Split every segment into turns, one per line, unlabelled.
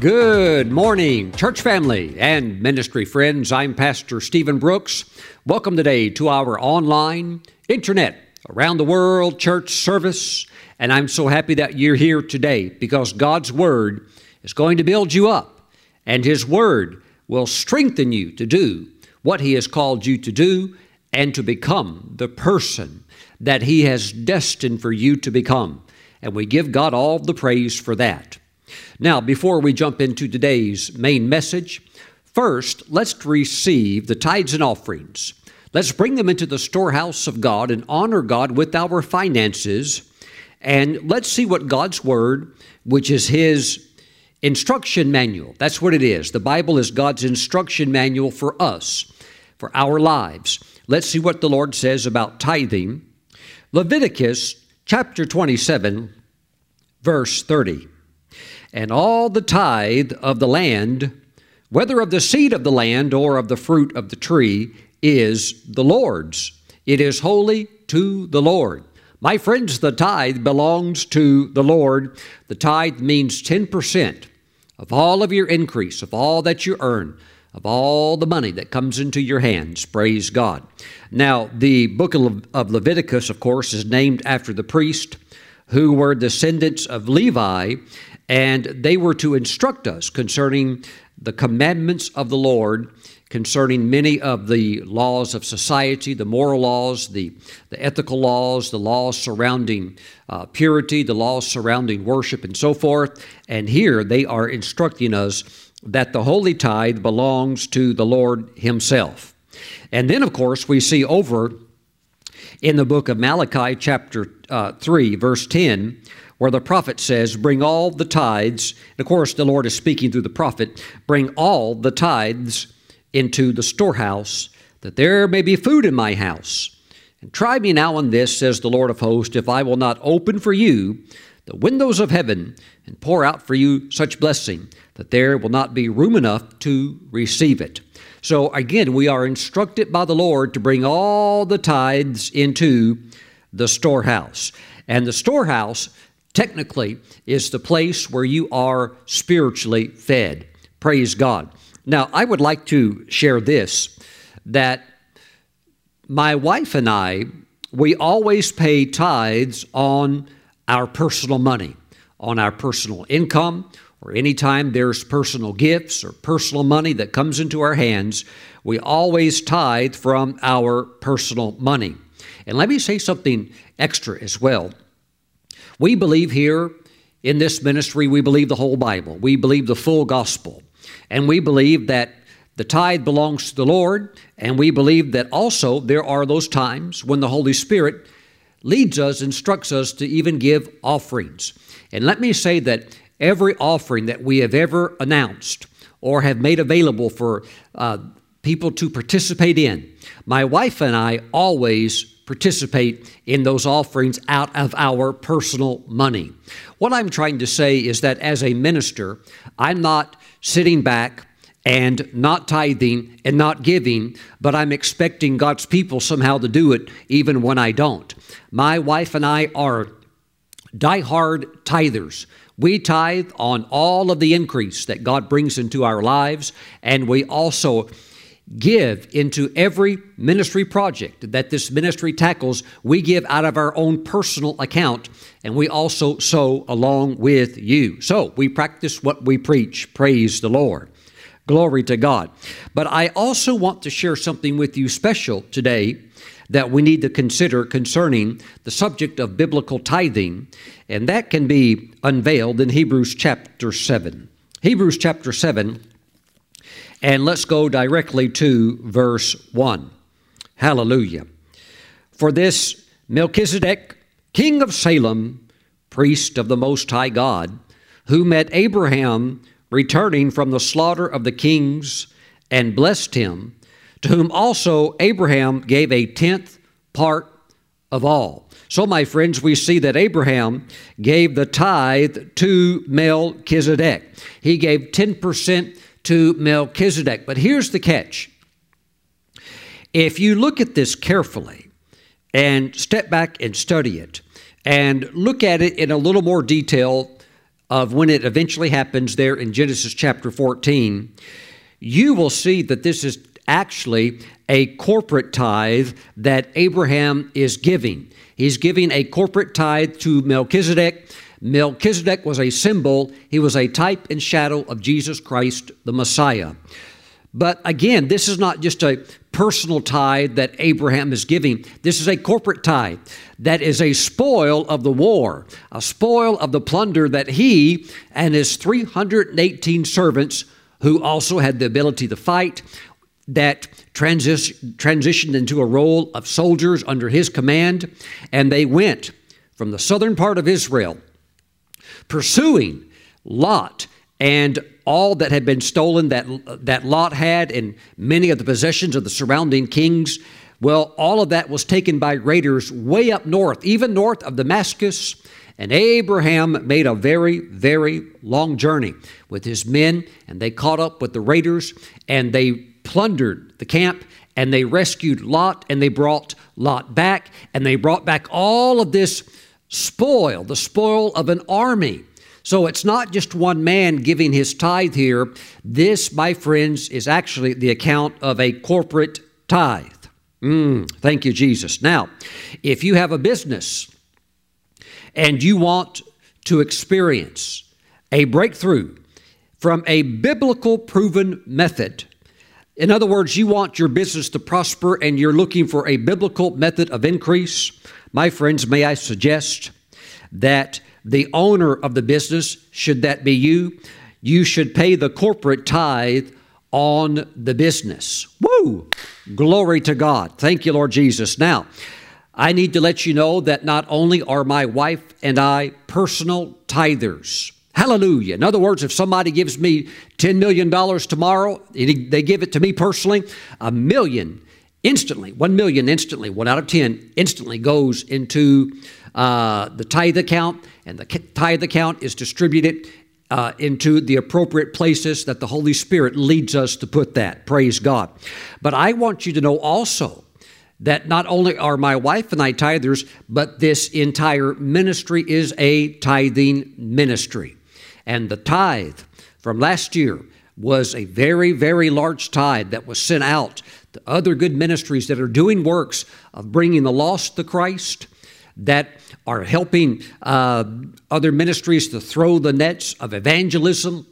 Good morning, church family and ministry friends. I'm Pastor Stephen Brooks. Welcome today to our online, internet, around the world church service. And I'm so happy that you're here today because God's Word is going to build you up, and His Word will strengthen you to do what He has called you to do and to become the person that He has destined for you to become. And we give God all the praise for that. Now, before we jump into today's main message, first, let's receive the tithes and offerings. Let's bring them into the storehouse of God and honor God with our finances. And let's see what God's Word, which is His instruction manual, that's what it is. The Bible is God's instruction manual for us, for our lives. Let's see what the Lord says about tithing. Leviticus chapter 27, verse 30 and all the tithe of the land, whether of the seed of the land or of the fruit of the tree, is the Lord's. It is holy to the Lord. My friends, the tithe belongs to the Lord. The tithe means 10% of all of your increase, of all that you earn, of all the money that comes into your hands. Praise God. Now, the book of Leviticus, of course, is named after the priest who were descendants of Levi, and they were to instruct us concerning the commandments of the Lord, concerning many of the laws of society, the moral laws, the, the ethical laws, the laws surrounding uh, purity, the laws surrounding worship, and so forth. And here they are instructing us that the holy tithe belongs to the Lord Himself. And then, of course, we see over in the book of Malachi, chapter uh, 3, verse 10, where the prophet says, Bring all the tithes. And of course, the Lord is speaking through the prophet, bring all the tithes into the storehouse, that there may be food in my house. And try me now on this, says the Lord of hosts, if I will not open for you the windows of heaven and pour out for you such blessing that there will not be room enough to receive it. So again, we are instructed by the Lord to bring all the tithes into the storehouse. And the storehouse technically is the place where you are spiritually fed. Praise God. Now, I would like to share this that my wife and I, we always pay tithes on our personal money, on our personal income, or anytime there's personal gifts or personal money that comes into our hands, we always tithe from our personal money. And let me say something extra as well. We believe here in this ministry, we believe the whole Bible, we believe the full gospel, and we believe that the tithe belongs to the Lord, and we believe that also there are those times when the Holy Spirit leads us, instructs us to even give offerings. And let me say that every offering that we have ever announced or have made available for uh, people to participate in, my wife and I always participate in those offerings out of our personal money. What I'm trying to say is that as a minister, I'm not sitting back and not tithing and not giving, but I'm expecting God's people somehow to do it even when I don't. My wife and I are die-hard tithers. We tithe on all of the increase that God brings into our lives, and we also give into every ministry project that this ministry tackles. We give out of our own personal account, and we also sow along with you. So we practice what we preach. Praise the Lord. Glory to God. But I also want to share something with you special today that we need to consider concerning the subject of biblical tithing, and that can be unveiled in Hebrews chapter 7. Hebrews chapter 7 and let's go directly to verse 1. Hallelujah. For this Melchizedek, king of Salem, priest of the Most High God, who met Abraham returning from the slaughter of the kings and blessed him, to whom also Abraham gave a tenth part of all. So, my friends, we see that Abraham gave the tithe to Melchizedek. He gave 10% to Melchizedek. But here's the catch if you look at this carefully and step back and study it and look at it in a little more detail of when it eventually happens there in Genesis chapter 14, you will see that this is actually a corporate tithe that Abraham is giving. He's giving a corporate tithe to Melchizedek. Melchizedek was a symbol, he was a type and shadow of Jesus Christ, the Messiah. But again, this is not just a personal tithe that Abraham is giving. This is a corporate tithe that is a spoil of the war, a spoil of the plunder that he and his 318 servants, who also had the ability to fight, that transis- transitioned into a role of soldiers under his command, and they went from the southern part of Israel, pursuing Lot and all that had been stolen that, that Lot had and many of the possessions of the surrounding kings. Well, all of that was taken by raiders way up north, even north of Damascus. And Abraham made a very, very long journey with his men, and they caught up with the raiders and they plundered the camp and they rescued Lot and they brought Lot back and they brought back all of this spoil, the spoil of an army. So it's not just one man giving his tithe here. This, my friends, is actually the account of a corporate tithe. Mm, thank you, Jesus. Now, if you have a business and you want to experience a breakthrough from a biblical proven method, in other words, you want your business to prosper and you're looking for a biblical method of increase, my friends, may I suggest that the owner of the business, should that be you, you should pay the corporate tithe on the business. Woo! Glory to God. Thank you, Lord Jesus. Now, I need to let you know that not only are my wife and I personal tithers, Hallelujah. In other words, if somebody gives me $10 million tomorrow, they give it to me personally, a million instantly, one million instantly, one out of 10 instantly goes into uh, the tithe account, and the tithe account is distributed uh, into the appropriate places that the Holy Spirit leads us to put that. Praise God. But I want you to know also that not only are my wife and I tithers, but this entire ministry is a tithing ministry. And the tithe from last year was a very, very large tithe that was sent out to other good ministries that are doing works of bringing the lost to Christ, that are helping uh, other ministries to throw the nets of evangelism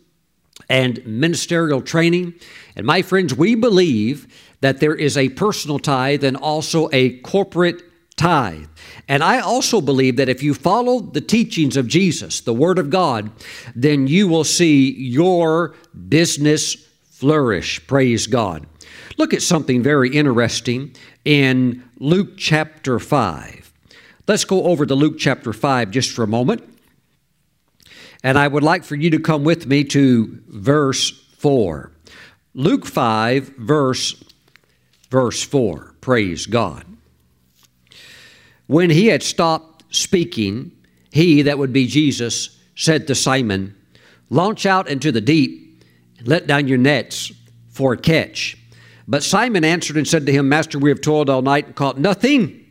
and ministerial training. And my friends, we believe that there is a personal tithe and also a corporate tithe. And I also believe that if you follow the teachings of Jesus, the Word of God, then you will see your business flourish. Praise God. Look at something very interesting in Luke chapter 5. Let's go over to Luke chapter 5 just for a moment. And I would like for you to come with me to verse 4. Luke 5, verse, verse 4. Praise God. When he had stopped speaking, he, that would be Jesus, said to Simon, Launch out into the deep and let down your nets for a catch. But Simon answered and said to him, Master, we have toiled all night and caught nothing.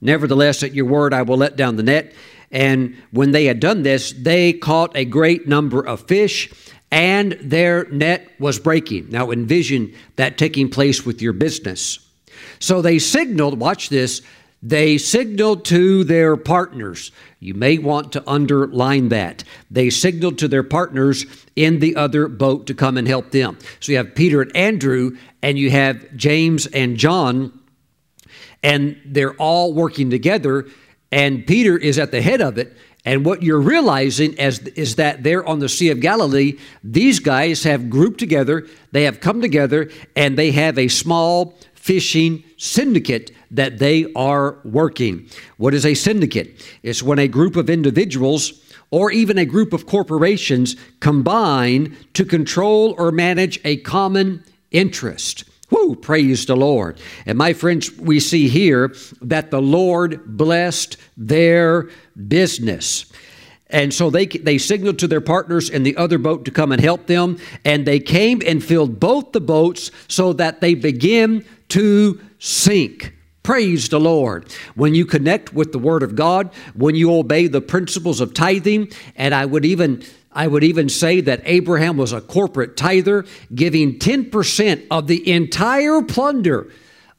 Nevertheless, at your word, I will let down the net. And when they had done this, they caught a great number of fish, and their net was breaking. Now, envision that taking place with your business. So they signaled, watch this, they signaled to their partners. You may want to underline that. They signaled to their partners in the other boat to come and help them. So you have Peter and Andrew, and you have James and John, and they're all working together, and Peter is at the head of it. And what you're realizing as, is that there on the Sea of Galilee, these guys have grouped together, they have come together, and they have a small fishing syndicate that they are working. What is a syndicate? It's when a group of individuals or even a group of corporations combine to control or manage a common interest. Woo, praise the Lord. And my friends, we see here that the Lord blessed their business. And so they, they signaled to their partners in the other boat to come and help them. And they came and filled both the boats so that they begin to sink. Praise the Lord. When you connect with the Word of God, when you obey the principles of tithing, and I would even I would even say that Abraham was a corporate tither, giving 10% of the entire plunder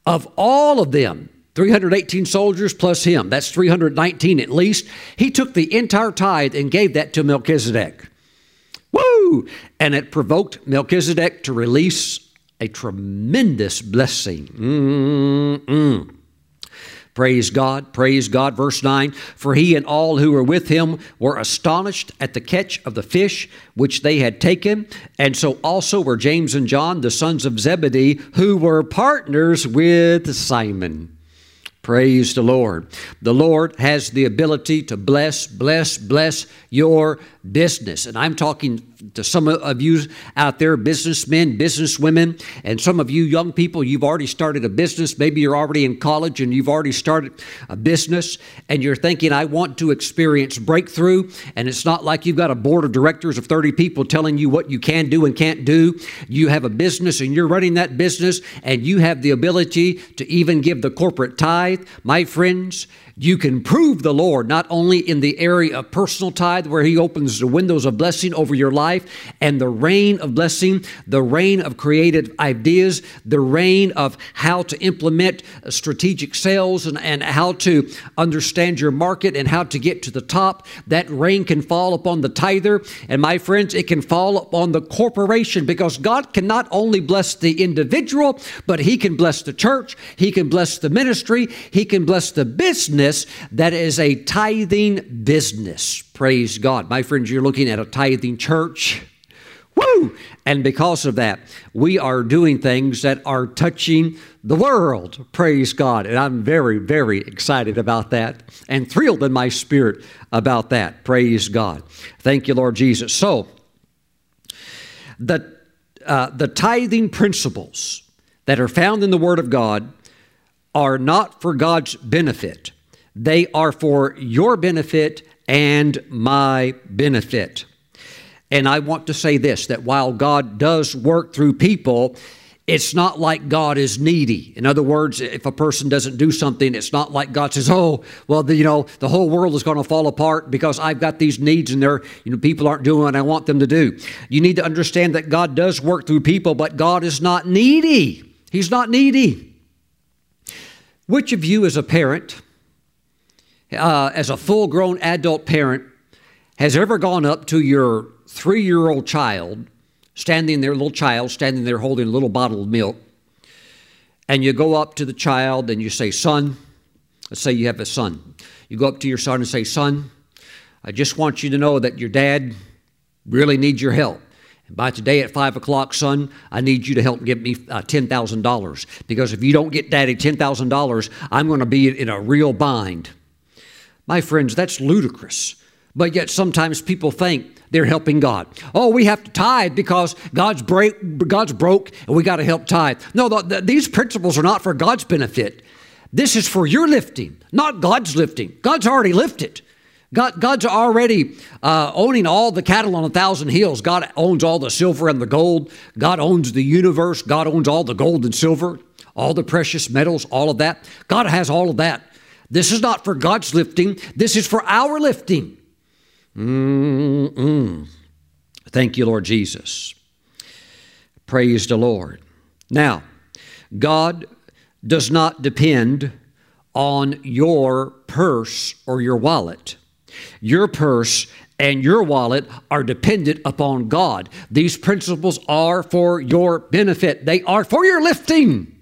of all of them 318 soldiers plus him. That's 319 at least. He took the entire tithe and gave that to Melchizedek. Woo! And it provoked Melchizedek to release a tremendous blessing. Mm-mm. Praise God, praise God. Verse 9 For he and all who were with him were astonished at the catch of the fish which they had taken, and so also were James and John, the sons of Zebedee, who were partners with Simon. Praise the Lord. The Lord has the ability to bless, bless, bless your business. And I'm talking to some of you out there, businessmen, businesswomen, and some of you young people, you've already started a business. Maybe you're already in college and you've already started a business, and you're thinking, I want to experience breakthrough. And it's not like you've got a board of directors of 30 people telling you what you can do and can't do. You have a business and you're running that business, and you have the ability to even give the corporate tithe. My friends, you can prove the Lord not only in the area of personal tithe, where He opens the windows of blessing over your life and the rain of blessing, the rain of creative ideas, the rain of how to implement strategic sales and, and how to understand your market and how to get to the top. That rain can fall upon the tither. And my friends, it can fall upon the corporation because God can not only bless the individual, but He can bless the church, He can bless the ministry, He can bless the business that is a tithing business. Praise God. My friends, you're looking at a tithing church. Woo! And because of that, we are doing things that are touching the world. Praise God. And I'm very, very excited about that and thrilled in my spirit about that. Praise God. Thank you, Lord Jesus. So, the, uh, the tithing principles that are found in the Word of God are not for God's benefit. They are for your benefit and my benefit. And I want to say this that while God does work through people, it's not like God is needy. In other words, if a person doesn't do something, it's not like God says, "Oh, well, the, you know, the whole world is going to fall apart because I've got these needs and they're, you know, people aren't doing what I want them to do." You need to understand that God does work through people, but God is not needy. He's not needy. Which of you as a parent uh, as a full grown adult parent, has ever gone up to your three year old child, standing there, little child, standing there holding a little bottle of milk, and you go up to the child and you say, Son, let's say you have a son. You go up to your son and say, Son, I just want you to know that your dad really needs your help. And by today at 5 o'clock, son, I need you to help give me uh, $10,000 because if you don't get daddy $10,000, I'm going to be in a real bind. My friends, that's ludicrous. But yet sometimes people think they're helping God. Oh, we have to tithe because God's break, God's broke and we got to help tithe. No, the, the, these principles are not for God's benefit. This is for your lifting, not God's lifting. God's already lifted. God, God's already uh, owning all the cattle on a thousand hills. God owns all the silver and the gold. God owns the universe. God owns all the gold and silver, all the precious metals, all of that. God has all of that. This is not for God's lifting, this is for our lifting. Mm-mm. Thank you, Lord Jesus. Praise the Lord. Now, God does not depend on your purse or your wallet. Your purse and your wallet are dependent upon God. These principles are for your benefit, they are for your lifting.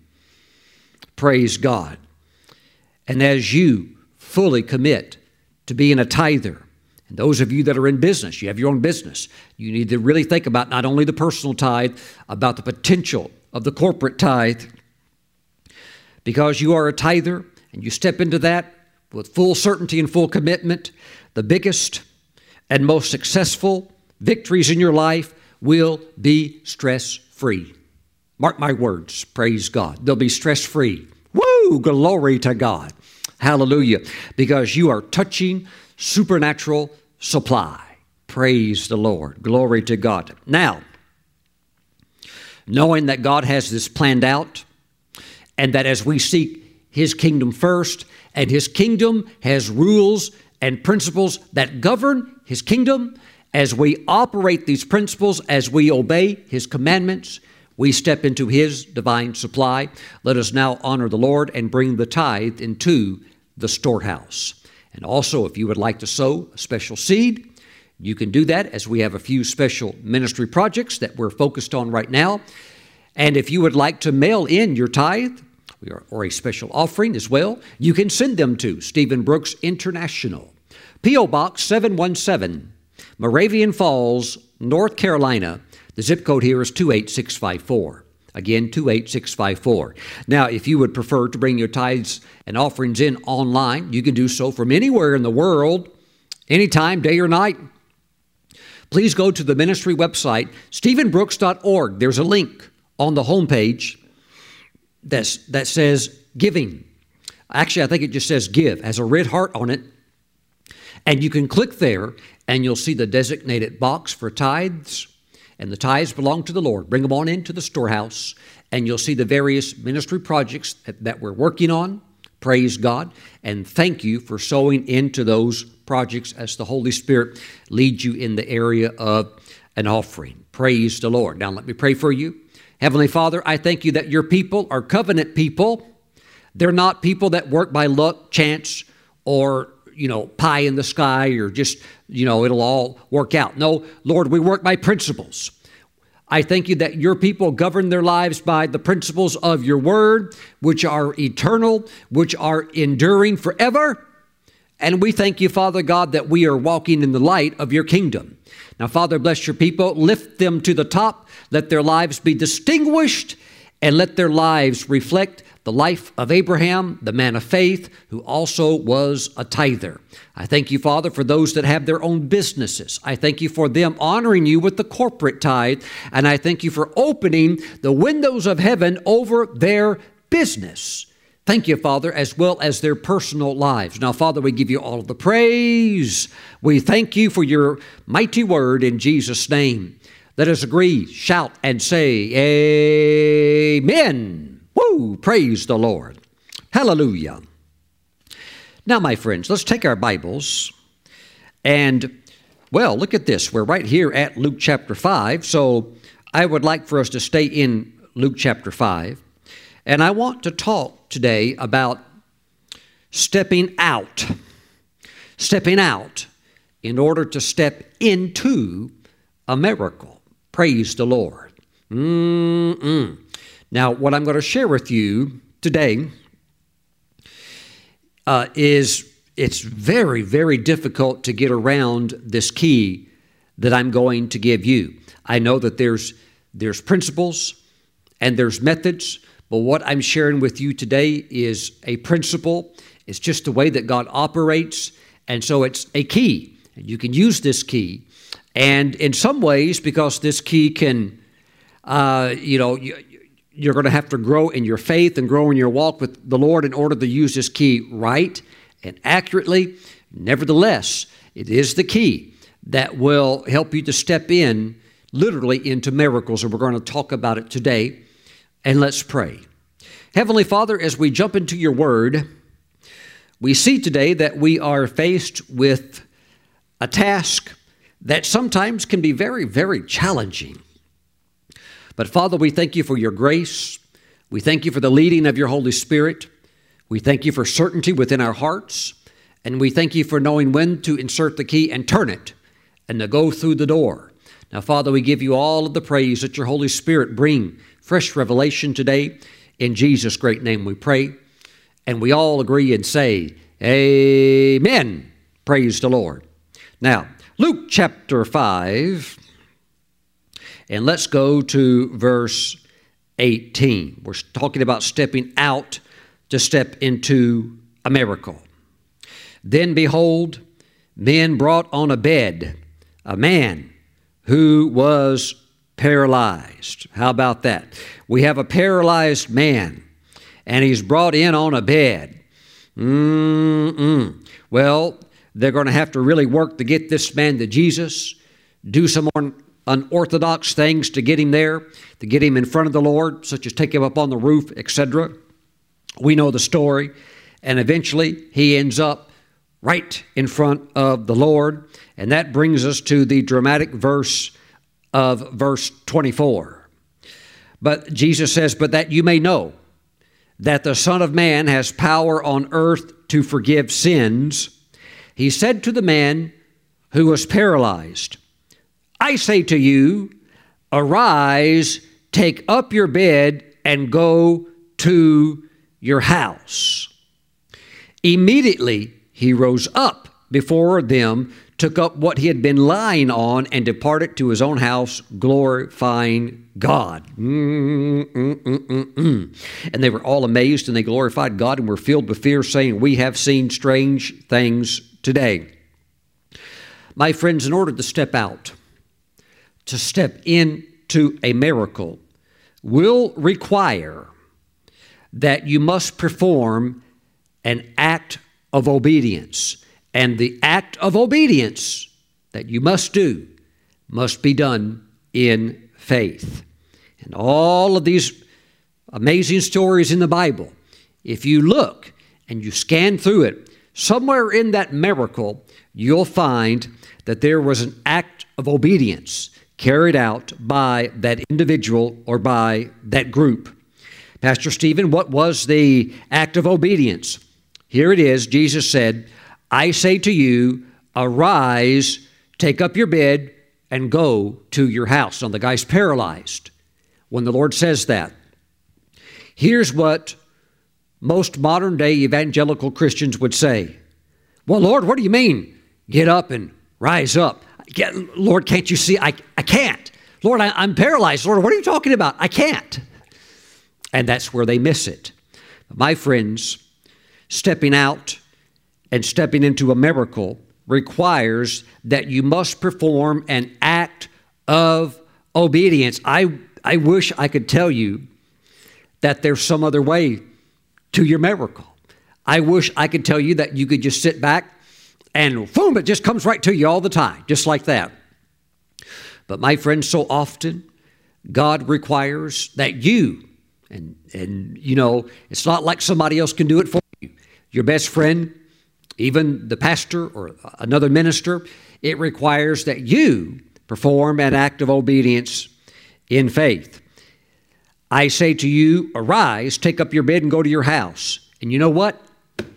Praise God. And as you fully commit to being a tither, and those of you that are in business, you have your own business, you need to really think about not only the personal tithe, about the potential of the corporate tithe. Because you are a tither and you step into that with full certainty and full commitment, the biggest and most successful victories in your life will be stress free. Mark my words, praise God. They'll be stress free. Woo! Glory to God. Hallelujah. Because you are touching supernatural supply. Praise the Lord. Glory to God. Now, knowing that God has this planned out, and that as we seek His kingdom first, and His kingdom has rules and principles that govern His kingdom. As we operate these principles, as we obey His commandments, we step into His divine supply. Let us now honor the Lord and bring the tithe into the storehouse. And also, if you would like to sow a special seed, you can do that as we have a few special ministry projects that we're focused on right now. And if you would like to mail in your tithe or a special offering as well, you can send them to Stephen Brooks International, P.O. Box 717, Moravian Falls, North Carolina. The zip code here is 28654. Again, 28654. Now, if you would prefer to bring your tithes and offerings in online, you can do so from anywhere in the world, anytime, day or night. Please go to the ministry website, stephenbrooks.org. There's a link on the homepage that's, that says giving. Actually, I think it just says give, has a red heart on it. And you can click there and you'll see the designated box for tithes. And the tithes belong to the Lord. Bring them on into the storehouse and you'll see the various ministry projects that, that we're working on. Praise God. And thank you for sowing into those projects as the Holy Spirit leads you in the area of an offering. Praise the Lord. Now, let me pray for you. Heavenly Father, I thank you that your people are covenant people. They're not people that work by luck, chance, or, you know, pie in the sky or just, you know, it'll all work out. No, Lord, we work by principles. I thank you that your people govern their lives by the principles of your word, which are eternal, which are enduring forever. And we thank you, Father God, that we are walking in the light of your kingdom. Now, Father, bless your people. Lift them to the top. Let their lives be distinguished and let their lives reflect the life of Abraham, the man of faith, who also was a tither. I thank you, Father, for those that have their own businesses. I thank you for them honoring you with the corporate tithe, and I thank you for opening the windows of heaven over their business. Thank you, Father, as well as their personal lives. Now, Father, we give you all of the praise. We thank you for your mighty word in Jesus' name. Let us agree, shout, and say, Amen. Woo! Praise the Lord. Hallelujah. Now, my friends, let's take our Bibles and, well, look at this. We're right here at Luke chapter 5. So I would like for us to stay in Luke chapter 5. And I want to talk today about stepping out. Stepping out in order to step into a miracle. Praise the Lord. Mm-mm. Now, what I'm going to share with you today uh, is it's very, very difficult to get around this key that I'm going to give you. I know that there's there's principles and there's methods but what I'm sharing with you today is a principle. It's just the way that God operates. And so it's a key. And you can use this key. And in some ways, because this key can, uh, you know, you're going to have to grow in your faith and grow in your walk with the Lord in order to use this key right and accurately. Nevertheless, it is the key that will help you to step in literally into miracles. And we're going to talk about it today. And let's pray. Heavenly Father, as we jump into your word, we see today that we are faced with a task that sometimes can be very, very challenging. But Father, we thank you for your grace. We thank you for the leading of your Holy Spirit. We thank you for certainty within our hearts. And we thank you for knowing when to insert the key and turn it and to go through the door. Now, Father, we give you all of the praise that your Holy Spirit bring fresh revelation today. In Jesus' great name we pray. And we all agree and say, Amen. Praise the Lord. Now, Luke chapter 5, and let's go to verse 18. We're talking about stepping out to step into a miracle. Then behold, men brought on a bed a man who was paralyzed. How about that? We have a paralyzed man, and he's brought in on a bed. Mm-mm. Well, they're going to have to really work to get this man to Jesus, do some more unorthodox things to get him there, to get him in front of the Lord, such as take him up on the roof, etc. We know the story, and eventually he ends up right in front of the Lord. And that brings us to the dramatic verse of verse 24. But Jesus says, But that you may know that the Son of Man has power on earth to forgive sins, he said to the man who was paralyzed, I say to you, arise, take up your bed, and go to your house. Immediately he rose up before them, took up what he had been lying on, and departed to his own house, glorifying God. Mm-mm-mm-mm. And they were all amazed, and they glorified God and were filled with fear, saying, We have seen strange things today. My friends, in order to step out, to step into a miracle, will require that you must perform an act of obedience. And the act of obedience that you must do must be done in faith. And all of these amazing stories in the Bible, if you look and you scan through it, somewhere in that miracle, you'll find that there was an act of obedience carried out by that individual or by that group. Pastor Stephen, what was the act of obedience? Here it is Jesus said, I say to you, arise, take up your bed, and go to your house. Now, the guy's paralyzed when the Lord says that. Here's what most modern day evangelical Christians would say Well, Lord, what do you mean? Get up and rise up. Get, Lord, can't you see? I, I can't. Lord, I, I'm paralyzed. Lord, what are you talking about? I can't. And that's where they miss it. My friends, stepping out and stepping into a miracle requires that you must perform an act of obedience. I, I wish I could tell you that there's some other way to your miracle. I wish I could tell you that you could just sit back and boom, it just comes right to you all the time, just like that. But my friends, so often God requires that you, and, and you know, it's not like somebody else can do it for you. your best friend, even the pastor or another minister, it requires that you perform an act of obedience in faith. I say to you, arise, take up your bed, and go to your house. And you know what?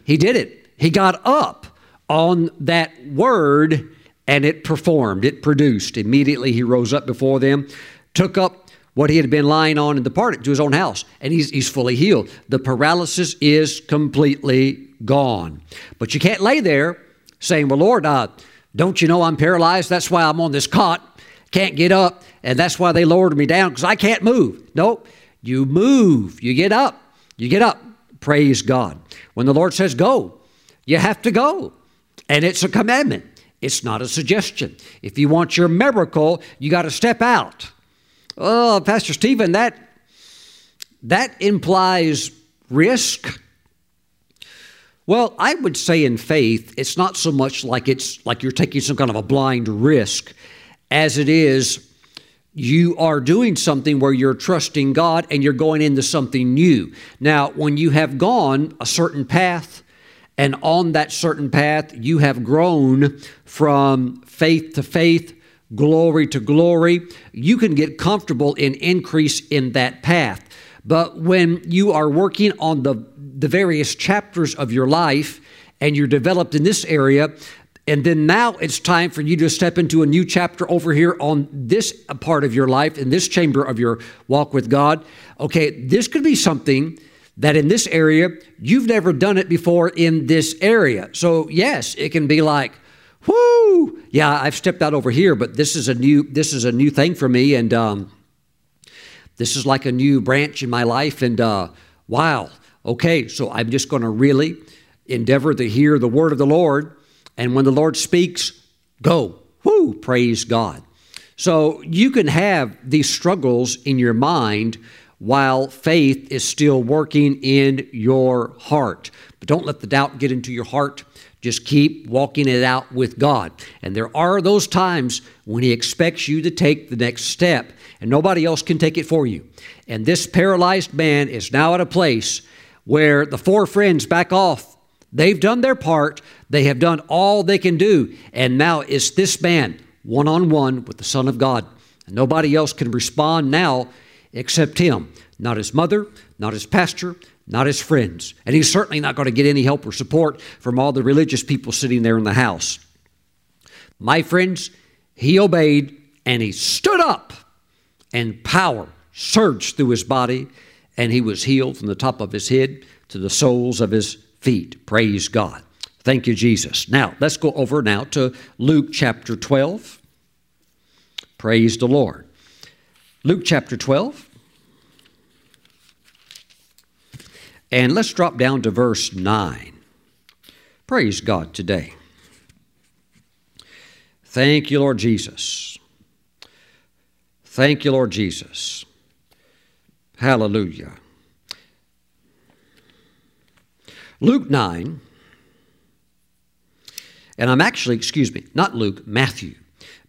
He did it. He got up on that word and it performed, it produced. Immediately he rose up before them, took up what he had been lying on and departed to his own house, and he's, he's fully healed. The paralysis is completely gone. But you can't lay there saying, Well, Lord, uh, don't you know I'm paralyzed? That's why I'm on this cot, can't get up, and that's why they lowered me down because I can't move. Nope. You move, you get up, you get up. Praise God. When the Lord says go, you have to go. And it's a commandment, it's not a suggestion. If you want your miracle, you got to step out. Oh, Pastor Stephen, that that implies risk. Well, I would say in faith, it's not so much like it's like you're taking some kind of a blind risk as it is you are doing something where you're trusting God and you're going into something new. Now, when you have gone a certain path, and on that certain path, you have grown from faith to faith, glory to glory, you can get comfortable in increase in that path. But when you are working on the, the various chapters of your life and you're developed in this area, and then now it's time for you to step into a new chapter over here on this part of your life, in this chamber of your walk with God. Okay, this could be something that in this area, you've never done it before in this area. So, yes, it can be like, whoo, yeah, I've stepped out over here, but this is a new, this is a new thing for me. And, um, this is like a new branch in my life, and uh, wow, okay, so I'm just going to really endeavor to hear the word of the Lord. And when the Lord speaks, go. Whoo, praise God. So you can have these struggles in your mind while faith is still working in your heart. But don't let the doubt get into your heart. Just keep walking it out with God. And there are those times when He expects you to take the next step and nobody else can take it for you. And this paralyzed man is now at a place where the four friends back off. They've done their part, they have done all they can do, and now it's this man one on one with the Son of God. And nobody else can respond now except him. Not his mother, not his pastor, not his friends. And he's certainly not going to get any help or support from all the religious people sitting there in the house. My friends, he obeyed and he stood up, and power surged through his body, and he was healed from the top of his head to the soles of his feet. Praise God. Thank you, Jesus. Now, let's go over now to Luke chapter 12. Praise the Lord. Luke chapter 12. And let's drop down to verse 9. Praise God today. Thank you, Lord Jesus. Thank you, Lord Jesus. Hallelujah. Luke 9, and I'm actually, excuse me, not Luke, Matthew.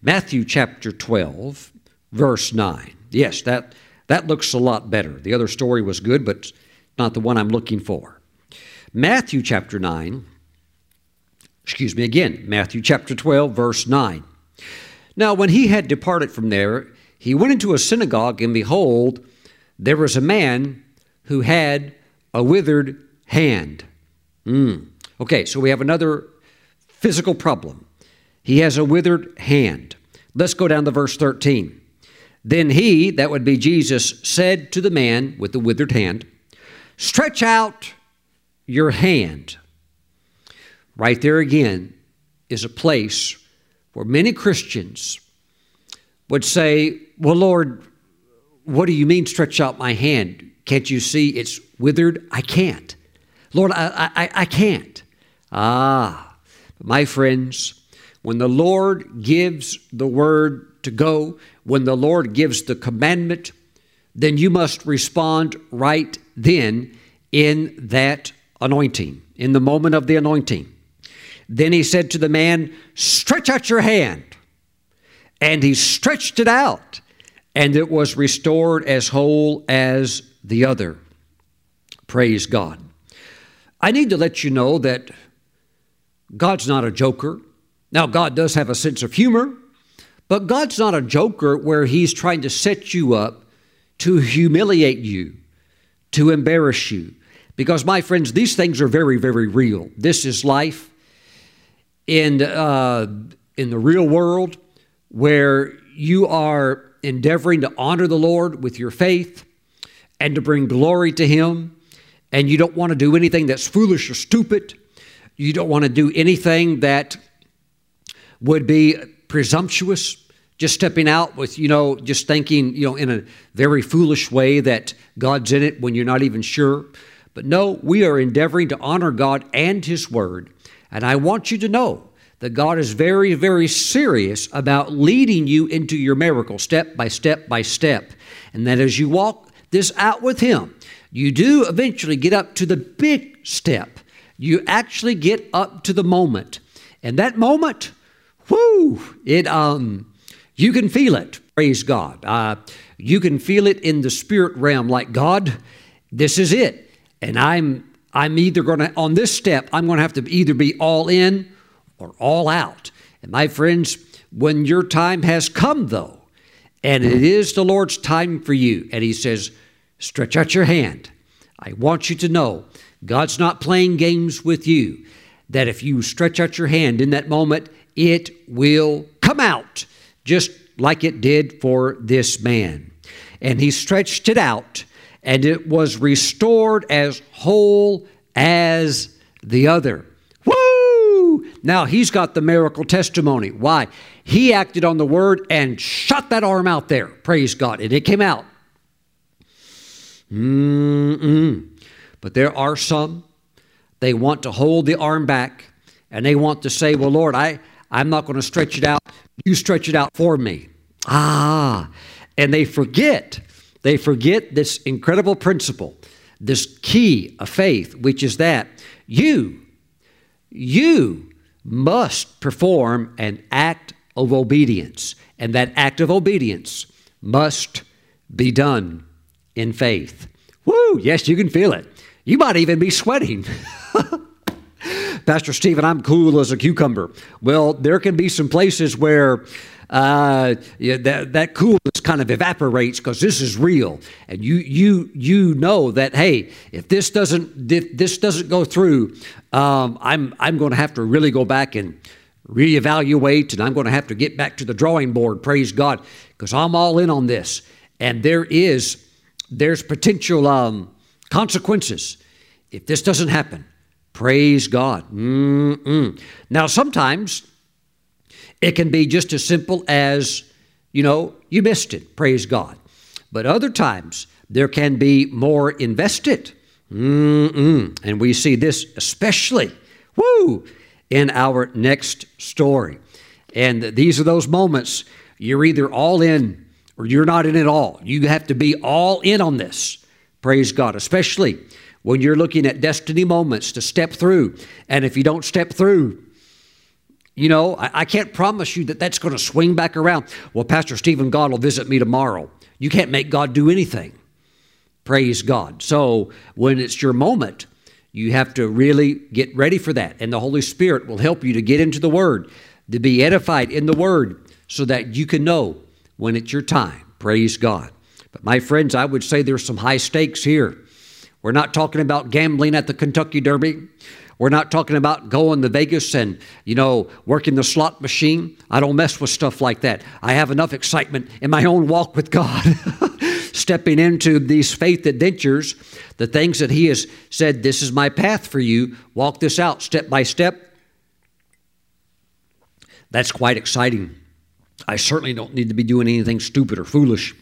Matthew chapter 12, verse 9. Yes, that, that looks a lot better. The other story was good, but not the one I'm looking for. Matthew chapter 9, excuse me again, Matthew chapter 12, verse 9. Now, when he had departed from there, he went into a synagogue, and behold, there was a man who had a withered hand. Mm. Okay, so we have another physical problem. He has a withered hand. Let's go down to verse 13. Then he, that would be Jesus, said to the man with the withered hand, Stretch out your hand. Right there again is a place where many Christians would say, Well, Lord, what do you mean, stretch out my hand? Can't you see it's withered? I can't. Lord, I, I, I can't. Ah, my friends, when the Lord gives the word to go, when the Lord gives the commandment, then you must respond right then in that anointing, in the moment of the anointing. Then he said to the man, Stretch out your hand. And he stretched it out, and it was restored as whole as the other. Praise God. I need to let you know that God's not a joker. Now, God does have a sense of humor, but God's not a joker where He's trying to set you up to humiliate you, to embarrass you. Because, my friends, these things are very, very real. This is life in, uh, in the real world where you are endeavoring to honor the Lord with your faith and to bring glory to Him, and you don't want to do anything that's foolish or stupid. You don't want to do anything that would be presumptuous, just stepping out with, you know, just thinking, you know, in a very foolish way that God's in it when you're not even sure. But no, we are endeavoring to honor God and His Word. And I want you to know that God is very, very serious about leading you into your miracle step by step by step. And that as you walk this out with Him, you do eventually get up to the big step. You actually get up to the moment. And that moment, whoo, it, um, you can feel it. Praise God. Uh, you can feel it in the spirit realm like, God, this is it. And I'm, I'm either going to, on this step, I'm going to have to either be all in or all out. And my friends, when your time has come, though, and it is the Lord's time for you, and He says, stretch out your hand. I want you to know God's not playing games with you. That if you stretch out your hand in that moment, it will come out, just like it did for this man. And he stretched it out, and it was restored as whole as the other. Woo! Now he's got the miracle testimony. Why? He acted on the word and shot that arm out there. Praise God. And it came out. Mm-mm. But there are some, they want to hold the arm back and they want to say, Well, Lord, I, I'm not going to stretch it out. You stretch it out for me. Ah, and they forget, they forget this incredible principle, this key of faith, which is that you, you must perform an act of obedience, and that act of obedience must be done in faith. Woo! Yes, you can feel it. You might even be sweating. Pastor Stephen, I'm cool as a cucumber. Well, there can be some places where uh, yeah, that that coolness kind of evaporates because this is real, and you you you know that hey, if this doesn't if this doesn't go through, um, I'm I'm going to have to really go back and reevaluate, and I'm going to have to get back to the drawing board. Praise God, because I'm all in on this, and there is there's potential um, consequences if this doesn't happen. Praise God. Mm-mm. Now sometimes it can be just as simple as, you know, you missed it, praise God. But other times, there can be more invested. Mm-mm. And we see this especially, woo, in our next story. And these are those moments you're either all in or you're not in at all. You have to be all in on this. Praise God, especially when you're looking at destiny moments to step through. And if you don't step through, you know, I, I can't promise you that that's going to swing back around. Well, Pastor Stephen, God will visit me tomorrow. You can't make God do anything. Praise God. So when it's your moment, you have to really get ready for that. And the Holy Spirit will help you to get into the Word, to be edified in the Word, so that you can know when it's your time. Praise God. But my friends, I would say there's some high stakes here. We're not talking about gambling at the Kentucky Derby. We're not talking about going to Vegas and, you know, working the slot machine. I don't mess with stuff like that. I have enough excitement in my own walk with God. Stepping into these faith adventures, the things that He has said, This is my path for you, walk this out step by step. That's quite exciting. I certainly don't need to be doing anything stupid or foolish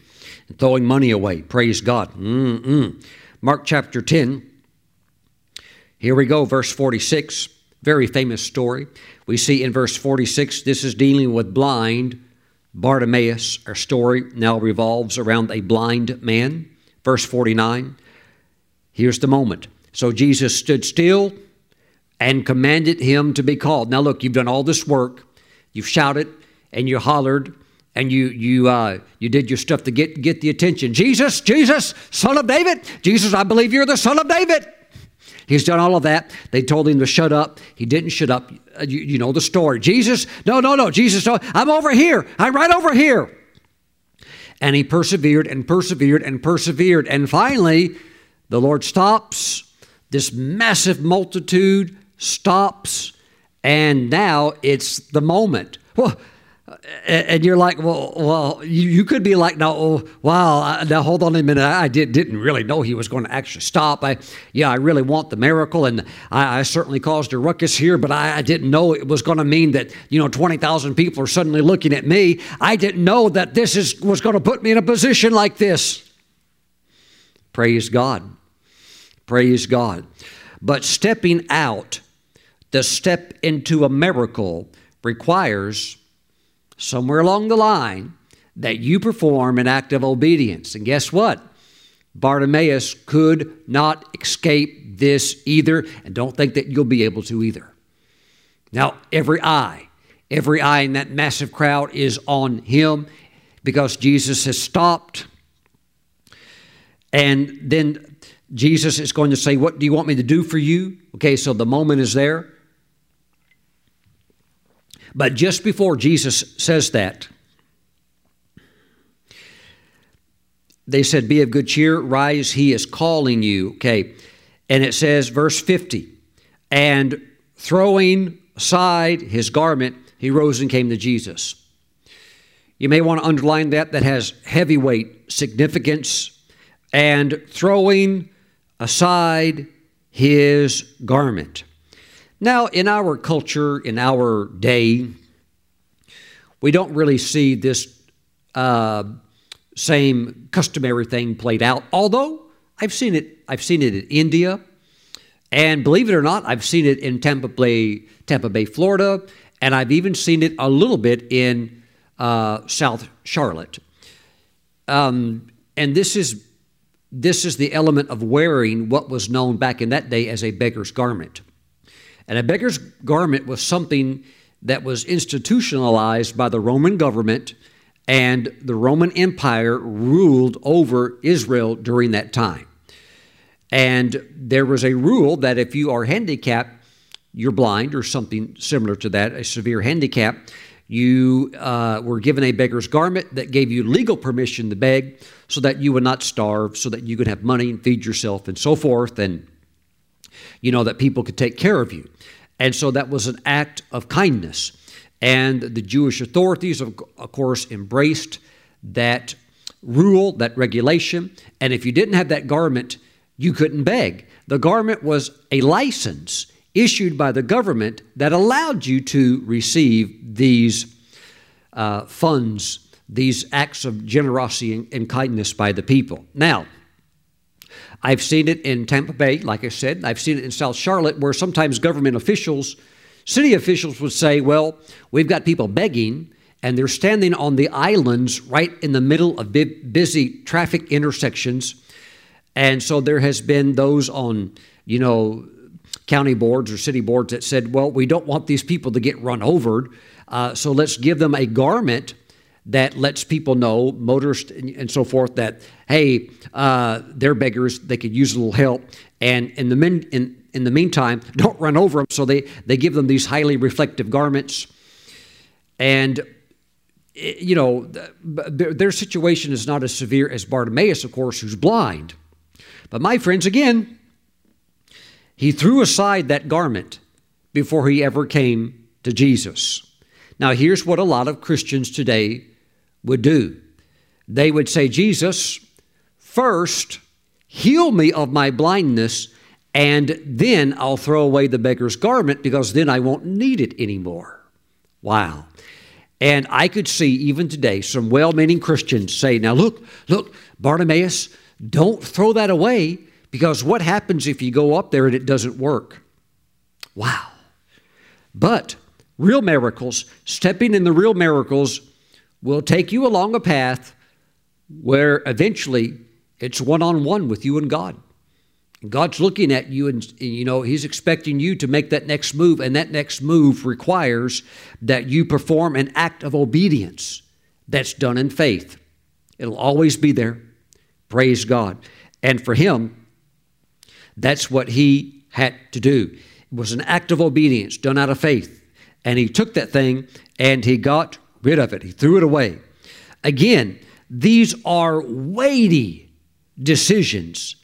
and throwing money away. Praise God. Mm-mm. Mark chapter 10 here we go, verse 46, very famous story. We see in verse 46, this is dealing with blind Bartimaeus. Our story now revolves around a blind man. Verse 49, here's the moment. So Jesus stood still and commanded him to be called. Now, look, you've done all this work, you've shouted and you hollered and you you uh, you did your stuff to get get the attention. Jesus, Jesus, Son of David, Jesus, I believe you're the Son of David. He's done all of that. They told him to shut up. He didn't shut up. Uh, you, you know the story. Jesus, no, no, no. Jesus, no, I'm over here. I'm right over here. And he persevered and persevered and persevered. And finally, the Lord stops. This massive multitude stops. And now it's the moment. Well, and you're like, well, well, you, could be like, no, wow, now hold on a minute. I did, didn't really know he was going to actually stop. I, yeah, I really want the miracle, and I, I certainly caused a ruckus here, but I, I didn't know it was going to mean that you know 20,000 people are suddenly looking at me. I didn't know that this is was going to put me in a position like this. Praise God, praise God. But stepping out to step into a miracle requires somewhere along the line that you perform an act of obedience. And guess what? Bartimaeus could not escape this either, and don't think that you'll be able to either. Now, every eye, every eye in that massive crowd is on him because Jesus has stopped. And then Jesus is going to say, What do you want me to do for you? Okay, so the moment is there. But just before Jesus says that, they said, Be of good cheer, rise, he is calling you. Okay. And it says, verse 50, and throwing aside his garment, he rose and came to Jesus. You may want to underline that, that has heavyweight significance. And throwing aside his garment. Now, in our culture, in our day, we don't really see this uh, same customary thing played out. Although I've seen it, I've seen it in India, and believe it or not, I've seen it in Tampa Bay, Tampa Bay, Florida, and I've even seen it a little bit in uh, South Charlotte. Um, and this is this is the element of wearing what was known back in that day as a beggar's garment. And a beggar's garment was something that was institutionalized by the Roman government, and the Roman Empire ruled over Israel during that time. And there was a rule that if you are handicapped, you're blind or something similar to that, a severe handicap, you uh, were given a beggar's garment that gave you legal permission to beg so that you would not starve, so that you could have money and feed yourself and so forth, and you know, that people could take care of you. And so that was an act of kindness. And the Jewish authorities, of, of course, embraced that rule, that regulation. And if you didn't have that garment, you couldn't beg. The garment was a license issued by the government that allowed you to receive these uh, funds, these acts of generosity and, and kindness by the people. Now, I've seen it in Tampa Bay, like I said. I've seen it in South Charlotte, where sometimes government officials, city officials would say, Well, we've got people begging, and they're standing on the islands right in the middle of busy traffic intersections. And so there has been those on, you know, county boards or city boards that said, well, we don't want these people to get run over, uh, so let's give them a garment that lets people know, motorists and so forth, that hey, uh, they're beggars, they could use a little help, and in the in, in the meantime, don't run over them. So they they give them these highly reflective garments, and eh, you know their situation is not as severe as Bartimaeus, of course, who's blind. But my friends, again, he threw aside that garment before he ever came to Jesus. Now, here's what a lot of Christians today would do they would say, Jesus, first heal me of my blindness, and then I'll throw away the beggar's garment because then I won't need it anymore. Wow. And I could see even today some well meaning Christians say, Now look, look, Bartimaeus, don't throw that away because what happens if you go up there and it doesn't work? Wow. But real miracles, stepping in the real miracles, will take you along a path where eventually it's one on one with you and God. God's looking at you and, you know, He's expecting you to make that next move, and that next move requires that you perform an act of obedience that's done in faith. It'll always be there. Praise God. And for Him, that's what He had to do. It was an act of obedience done out of faith. And He took that thing and He got rid of it, he threw it away. Again, these are weighty decisions.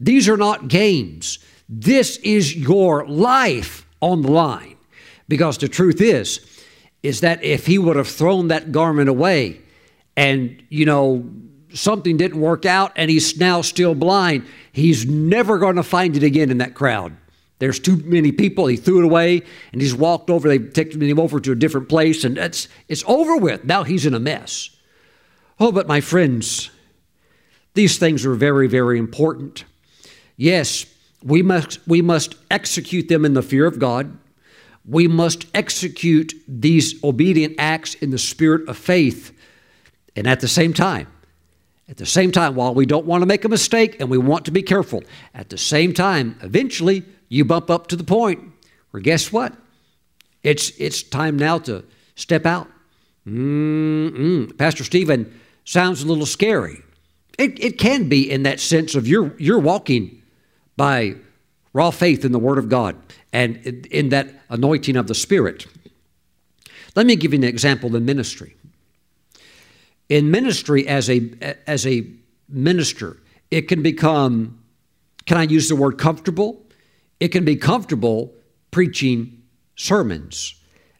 These are not games. This is your life on the line. Because the truth is, is that if he would have thrown that garment away and, you know, something didn't work out and he's now still blind, he's never going to find it again in that crowd. There's too many people. He threw it away and he's walked over. They've taken him over to a different place and it's, it's over with. Now he's in a mess. Oh, but my friends, these things are very, very important. Yes, we must, we must execute them in the fear of God. We must execute these obedient acts in the spirit of faith. And at the same time, at the same time, while we don't want to make a mistake and we want to be careful, at the same time, eventually you bump up to the point where guess what? It's, it's time now to step out. Mm-mm. Pastor Stephen sounds a little scary. It, it can be in that sense of you're, you're walking by raw faith in the Word of God and in, in that anointing of the Spirit. Let me give you an example in ministry. In ministry, as a, as a minister, it can become, can I use the word comfortable? It can be comfortable preaching sermons.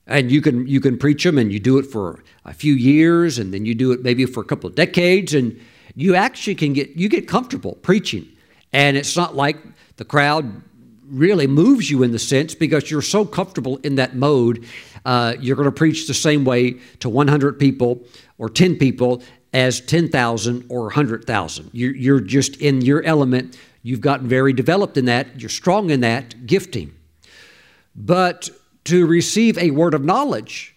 And you can you can preach them and you do it for a few years and then you do it maybe for a couple of decades and you actually can get you get comfortable preaching. And it's not like the crowd really moves you in the sense because you're so comfortable in that mode uh, you're going to preach the same way to 100 people or 10 people as 10,000 or 100,000 you're, you're just in your element You've gotten very developed in that, you're strong in that gifting. But to receive a word of knowledge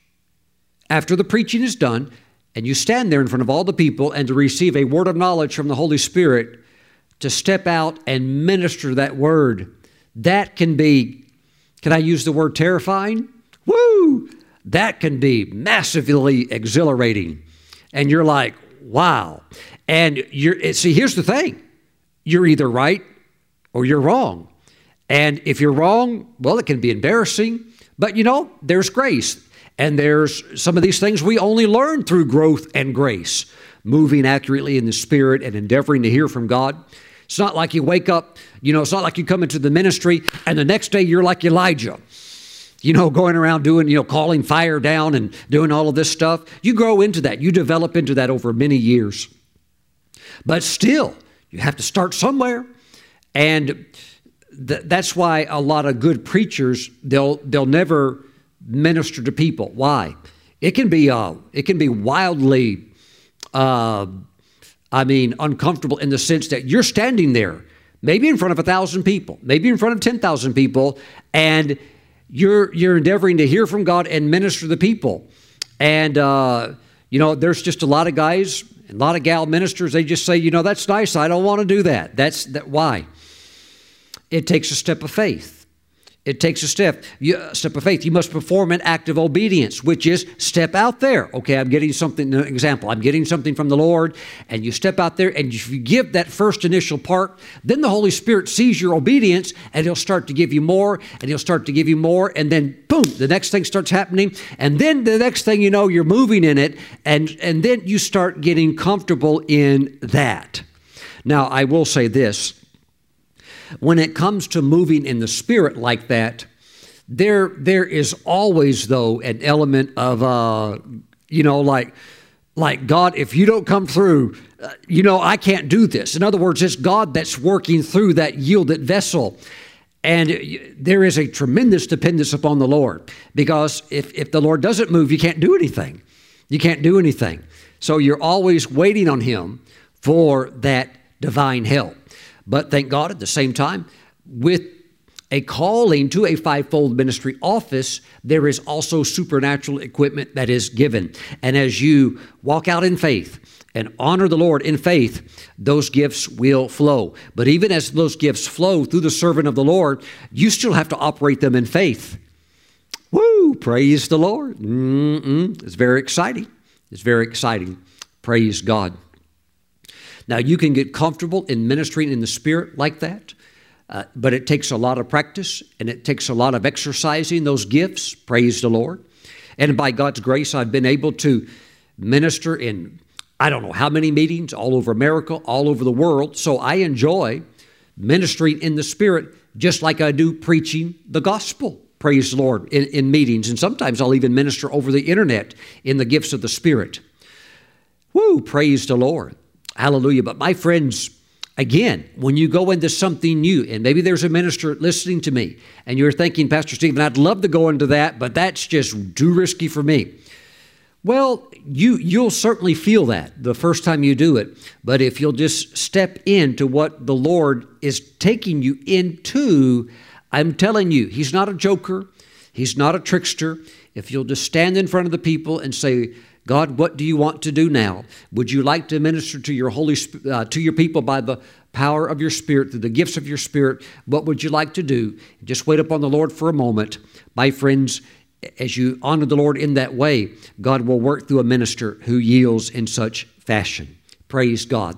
after the preaching is done, and you stand there in front of all the people, and to receive a word of knowledge from the Holy Spirit, to step out and minister that word, that can be, can I use the word terrifying? Woo! That can be massively exhilarating. And you're like, wow. And you're, see, here's the thing you're either right or you're wrong. And if you're wrong, well, it can be embarrassing, but you know, there's grace. And there's some of these things we only learn through growth and grace, moving accurately in the Spirit and endeavoring to hear from God. It's not like you wake up, you know, it's not like you come into the ministry and the next day you're like Elijah, you know, going around doing, you know, calling fire down and doing all of this stuff. You grow into that, you develop into that over many years. But still, you have to start somewhere. And th- that's why a lot of good preachers, they'll, they'll never minister to people. Why? It can be, uh, it can be wildly. Uh, I mean, uncomfortable in the sense that you're standing there, maybe in front of a thousand people, maybe in front of 10,000 people, and you're, you're endeavoring to hear from God and minister to the people. And, uh, you know, there's just a lot of guys, a lot of gal ministers, they just say, you know, that's nice. I don't want to do that. That's that. Why? It takes a step of faith. It takes a step, a step of faith. You must perform an act of obedience, which is step out there. Okay, I'm getting something, an example. I'm getting something from the Lord, and you step out there, and if you give that first initial part, then the Holy Spirit sees your obedience, and He'll start to give you more, and He'll start to give you more, and then boom, the next thing starts happening, and then the next thing you know, you're moving in it, and and then you start getting comfortable in that. Now, I will say this when it comes to moving in the spirit like that, there there is always though an element of uh, you know like like God, if you don't come through, uh, you know I can't do this. In other words, it's God that's working through that yielded vessel. And there is a tremendous dependence upon the Lord because if, if the Lord doesn't move, you can't do anything. You can't do anything. So you're always waiting on Him for that divine help. But thank God at the same time, with a calling to a fivefold ministry office, there is also supernatural equipment that is given. And as you walk out in faith, and honor the Lord in faith, those gifts will flow. But even as those gifts flow through the servant of the Lord, you still have to operate them in faith. Woo! Praise the Lord. Mm-mm. It's very exciting. It's very exciting. Praise God. Now, you can get comfortable in ministering in the Spirit like that, uh, but it takes a lot of practice and it takes a lot of exercising those gifts. Praise the Lord. And by God's grace, I've been able to minister in I don't know how many meetings all over America, all over the world. So I enjoy ministering in the Spirit just like I do preaching the gospel. Praise the Lord in, in meetings. And sometimes I'll even minister over the internet in the gifts of the Spirit. Woo, praise the Lord. Hallelujah. But my friends, again, when you go into something new, and maybe there's a minister listening to me, and you're thinking, Pastor Stephen, I'd love to go into that, but that's just too risky for me. Well, you you'll certainly feel that the first time you do it, but if you'll just step into what the Lord is taking you into, I'm telling you, he's not a joker, he's not a trickster. If you'll just stand in front of the people and say, God, what do you want to do now? Would you like to minister to your holy uh, to your people by the power of your spirit through the gifts of your spirit? What would you like to do? Just wait upon the Lord for a moment. My friends, as you honor the Lord in that way, God will work through a minister who yields in such fashion. Praise God.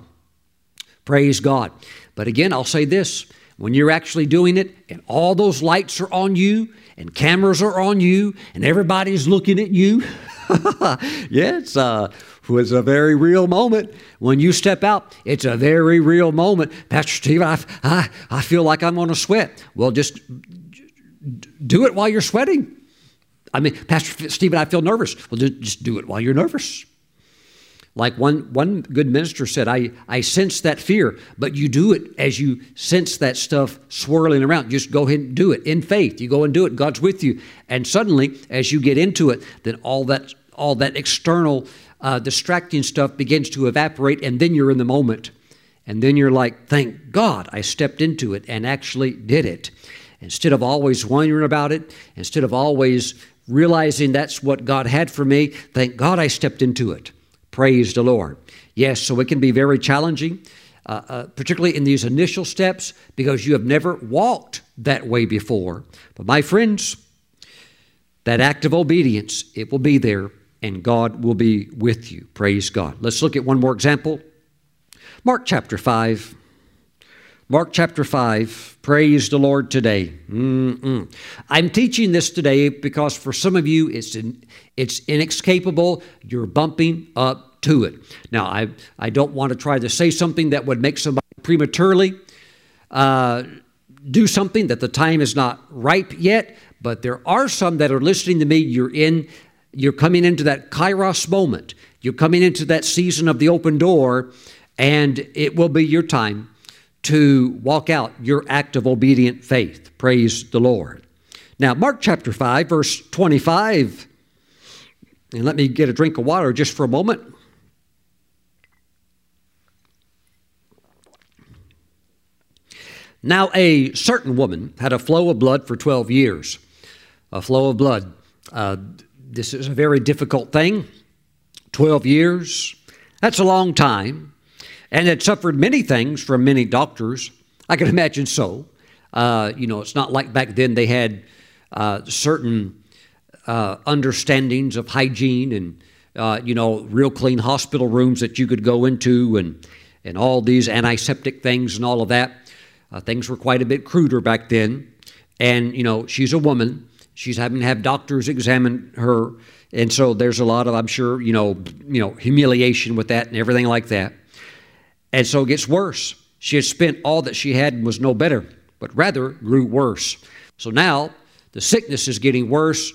Praise God. But again, I'll say this when you're actually doing it and all those lights are on you and cameras are on you and everybody's looking at you. yeah, it's uh, was a very real moment. When you step out, it's a very real moment. Pastor Steve, I, I, I feel like I'm going to sweat. Well, just do it while you're sweating. I mean, Pastor Stephen, I feel nervous. Well, just do it while you're nervous. Like one, one good minister said, I, I sense that fear, but you do it as you sense that stuff swirling around. Just go ahead and do it in faith. You go and do it. God's with you. And suddenly, as you get into it, then all that, all that external uh, distracting stuff begins to evaporate, and then you're in the moment. And then you're like, thank God I stepped into it and actually did it. Instead of always wondering about it, instead of always realizing that's what God had for me, thank God I stepped into it. Praise the Lord. Yes, so it can be very challenging, uh, uh, particularly in these initial steps, because you have never walked that way before. But my friends, that act of obedience, it will be there, and God will be with you. Praise God. Let's look at one more example. Mark chapter 5. Mark chapter 5. Praise the Lord today. Mm-mm. I'm teaching this today because for some of you it's in, it's inescapable. You're bumping up to it. Now, I, I don't want to try to say something that would make somebody prematurely uh, do something that the time is not ripe yet, but there are some that are listening to me. You're in, you're coming into that kairos moment. You're coming into that season of the open door, and it will be your time to walk out your act of obedient faith. Praise the Lord. Now, Mark chapter 5, verse 25. And let me get a drink of water just for a moment. Now, a certain woman had a flow of blood for 12 years. A flow of blood. Uh, this is a very difficult thing. 12 years. That's a long time and had suffered many things from many doctors. I can imagine so. Uh, you know, it's not like back then they had uh, certain uh, understandings of hygiene and, uh, you know, real clean hospital rooms that you could go into and, and all these antiseptic things and all of that. Uh, things were quite a bit cruder back then. And, you know, she's a woman. She's having to have doctors examine her. And so there's a lot of, I'm sure, you know, you know, humiliation with that and everything like that. And so it gets worse. She had spent all that she had and was no better, but rather grew worse. So now the sickness is getting worse,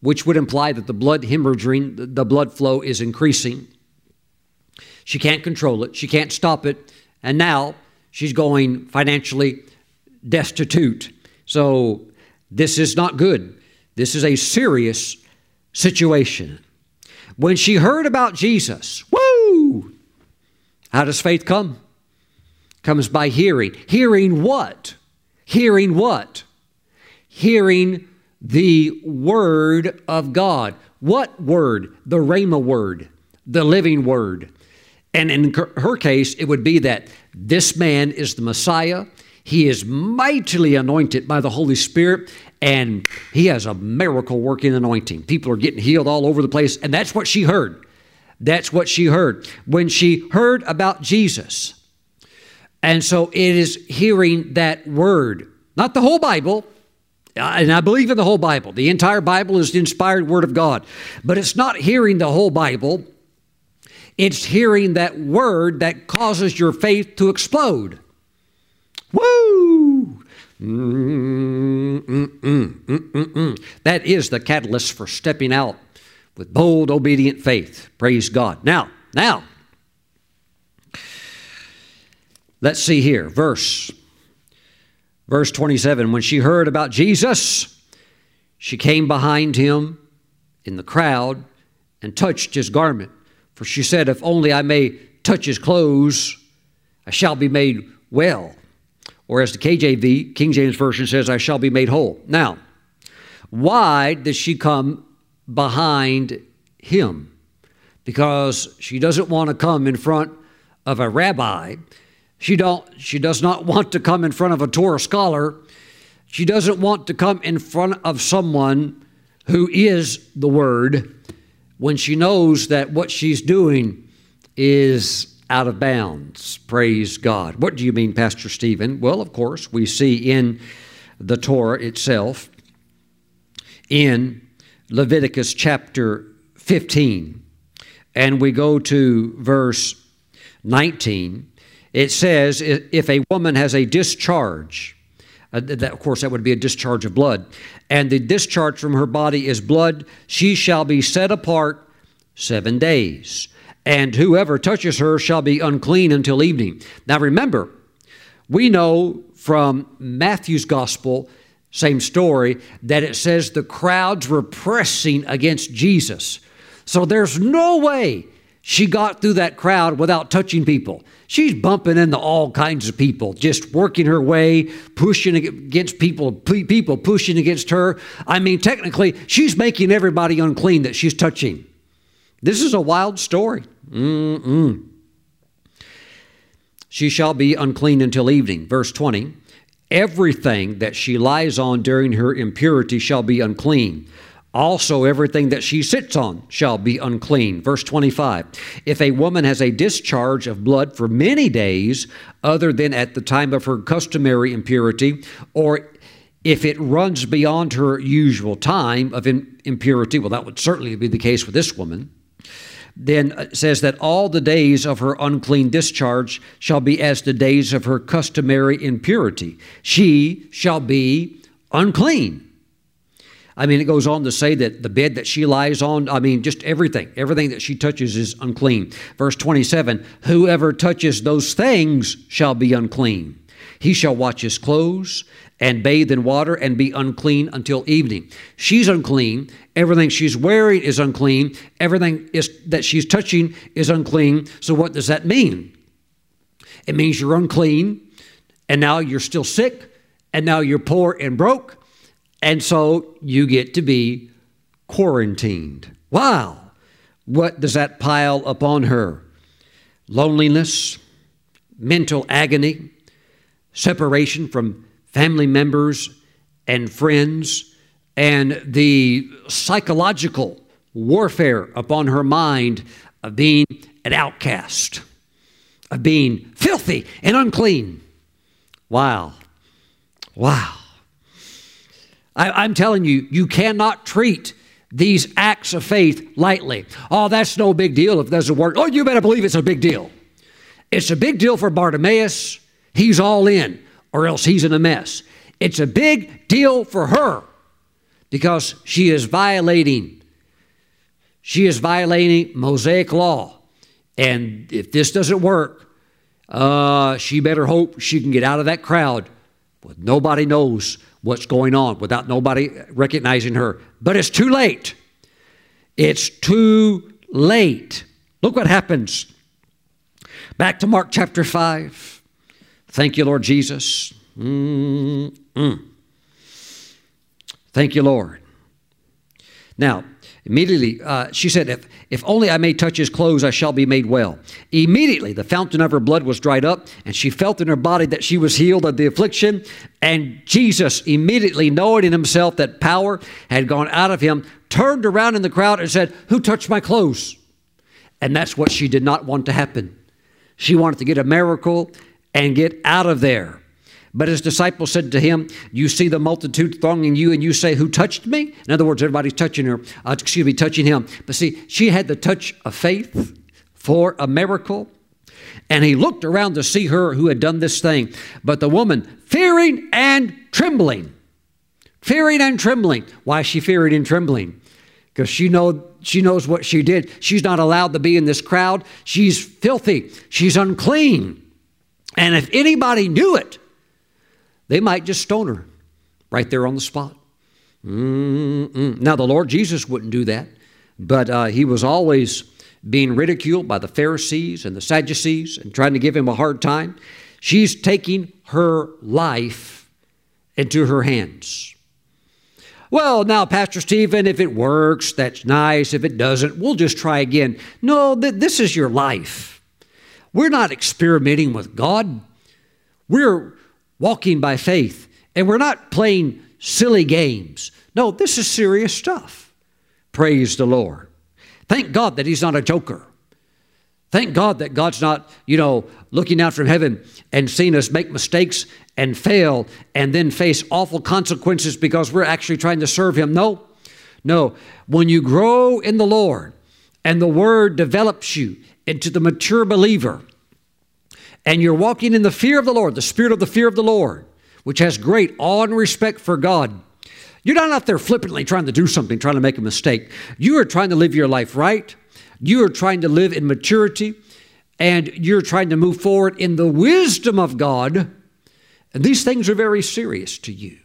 which would imply that the blood hemorrhaging, the blood flow is increasing. She can't control it, she can't stop it, and now she's going financially destitute. So this is not good. This is a serious situation. When she heard about Jesus, woo! How does faith come? Comes by hearing. Hearing what? Hearing what? Hearing the Word of God. What Word? The Rhema Word, the living Word. And in her case, it would be that this man is the Messiah. He is mightily anointed by the Holy Spirit, and he has a miracle working anointing. People are getting healed all over the place, and that's what she heard. That's what she heard. When she heard about Jesus, and so it is hearing that word, not the whole Bible. Uh, and I believe in the whole Bible. The entire Bible is the inspired word of God. But it's not hearing the whole Bible, it's hearing that word that causes your faith to explode. Woo! That is the catalyst for stepping out with bold, obedient faith. Praise God. Now, now, let's see here. Verse, verse 27. When she heard about Jesus, she came behind him in the crowd and touched his garment. For she said, If only I may touch his clothes, I shall be made well. Or as the KJV, King James Version says, I shall be made whole. Now, why does she come behind him because she doesn't want to come in front of a rabbi. She, don't, she does not want to come in front of a Torah scholar. She doesn't want to come in front of someone who is the Word when she knows that what she's doing is out of bounds. Praise God. What do you mean, Pastor Stephen? Well, of course, we see in the Torah itself, in Leviticus chapter 15 and we go to verse 19, it says, If a woman has a discharge, uh, that, of course, that would be a discharge of blood, and the discharge from her body is blood, she shall be set apart seven days. And whoever touches her shall be unclean until evening. Now remember, we know from Matthew's gospel same story, that it says the crowds were pressing against Jesus. So there's no way she got through that crowd without touching people. She's bumping into all kinds of people, just working her way, pushing against people, people pushing against her. I mean, technically, she's making everybody unclean that she's touching. This is a wild story. Mm-mm. She shall be unclean until evening. Verse 20. Everything that she lies on during her impurity shall be unclean. Also, everything that she sits on shall be unclean. Verse 25 If a woman has a discharge of blood for many days, other than at the time of her customary impurity, or if it runs beyond her usual time of impurity, well, that would certainly be the case with this woman then it says that all the days of her unclean discharge shall be as the days of her customary impurity. She shall be unclean. I mean, it goes on to say that the bed that she lies on, I mean, just everything, everything that she touches is unclean. Verse 27 Whoever touches those things shall be unclean. He shall watch his clothes and bathe in water and be unclean until evening. She's unclean. Everything she's wearing is unclean. Everything is, that she's touching is unclean. So, what does that mean? It means you're unclean, and now you're still sick, and now you're poor and broke, and so you get to be quarantined. Wow! What does that pile upon her? Loneliness, mental agony, separation from family members and friends, and the psychological warfare upon her mind of being an outcast, of being filthy and unclean. Wow. Wow. I, am telling you, you cannot treat these acts of faith lightly. Oh, that's no big deal if it doesn't work. Oh, you better believe it's a big deal. It's a big deal for Bartimaeus. He's all in, or else he's in a mess. It's a big deal for her because she is violating she is violating Mosaic law. And if this doesn't work, uh, she better hope she can get out of that crowd. But nobody knows what's going on without nobody recognizing her. But it's too late. It's too late. Look what happens. Back to Mark chapter 5. Thank you, Lord Jesus. Mm-mm. Thank you, Lord. Now, Immediately, uh, she said, if, if only I may touch his clothes, I shall be made well. Immediately, the fountain of her blood was dried up, and she felt in her body that she was healed of the affliction. And Jesus, immediately knowing in himself that power had gone out of him, turned around in the crowd and said, Who touched my clothes? And that's what she did not want to happen. She wanted to get a miracle and get out of there. But his disciples said to him, You see the multitude thronging you, and you say, Who touched me? In other words, everybody's touching her, uh, excuse me, touching him. But see, she had the touch of faith for a miracle. And he looked around to see her who had done this thing. But the woman, fearing and trembling, fearing and trembling. Why is she fearing and trembling? Because she know she knows what she did. She's not allowed to be in this crowd. She's filthy. She's unclean. And if anybody knew it, they might just stone her right there on the spot. Mm-mm. Now, the Lord Jesus wouldn't do that, but uh, he was always being ridiculed by the Pharisees and the Sadducees and trying to give him a hard time. She's taking her life into her hands. Well, now, Pastor Stephen, if it works, that's nice. If it doesn't, we'll just try again. No, th- this is your life. We're not experimenting with God. We're walking by faith. And we're not playing silly games. No, this is serious stuff. Praise the Lord. Thank God that He's not a joker. Thank God that God's not, you know, looking out from heaven and seeing us make mistakes and fail and then face awful consequences because we're actually trying to serve Him. No, no. When you grow in the Lord and the Word develops you into the mature believer, and you're walking in the fear of the Lord, the spirit of the fear of the Lord, which has great awe and respect for God, you're not out there flippantly trying to do something, trying to make a mistake. You are trying to live your life right. You are trying to live in maturity, and you're trying to move forward in the wisdom of God. And these things are very serious to you.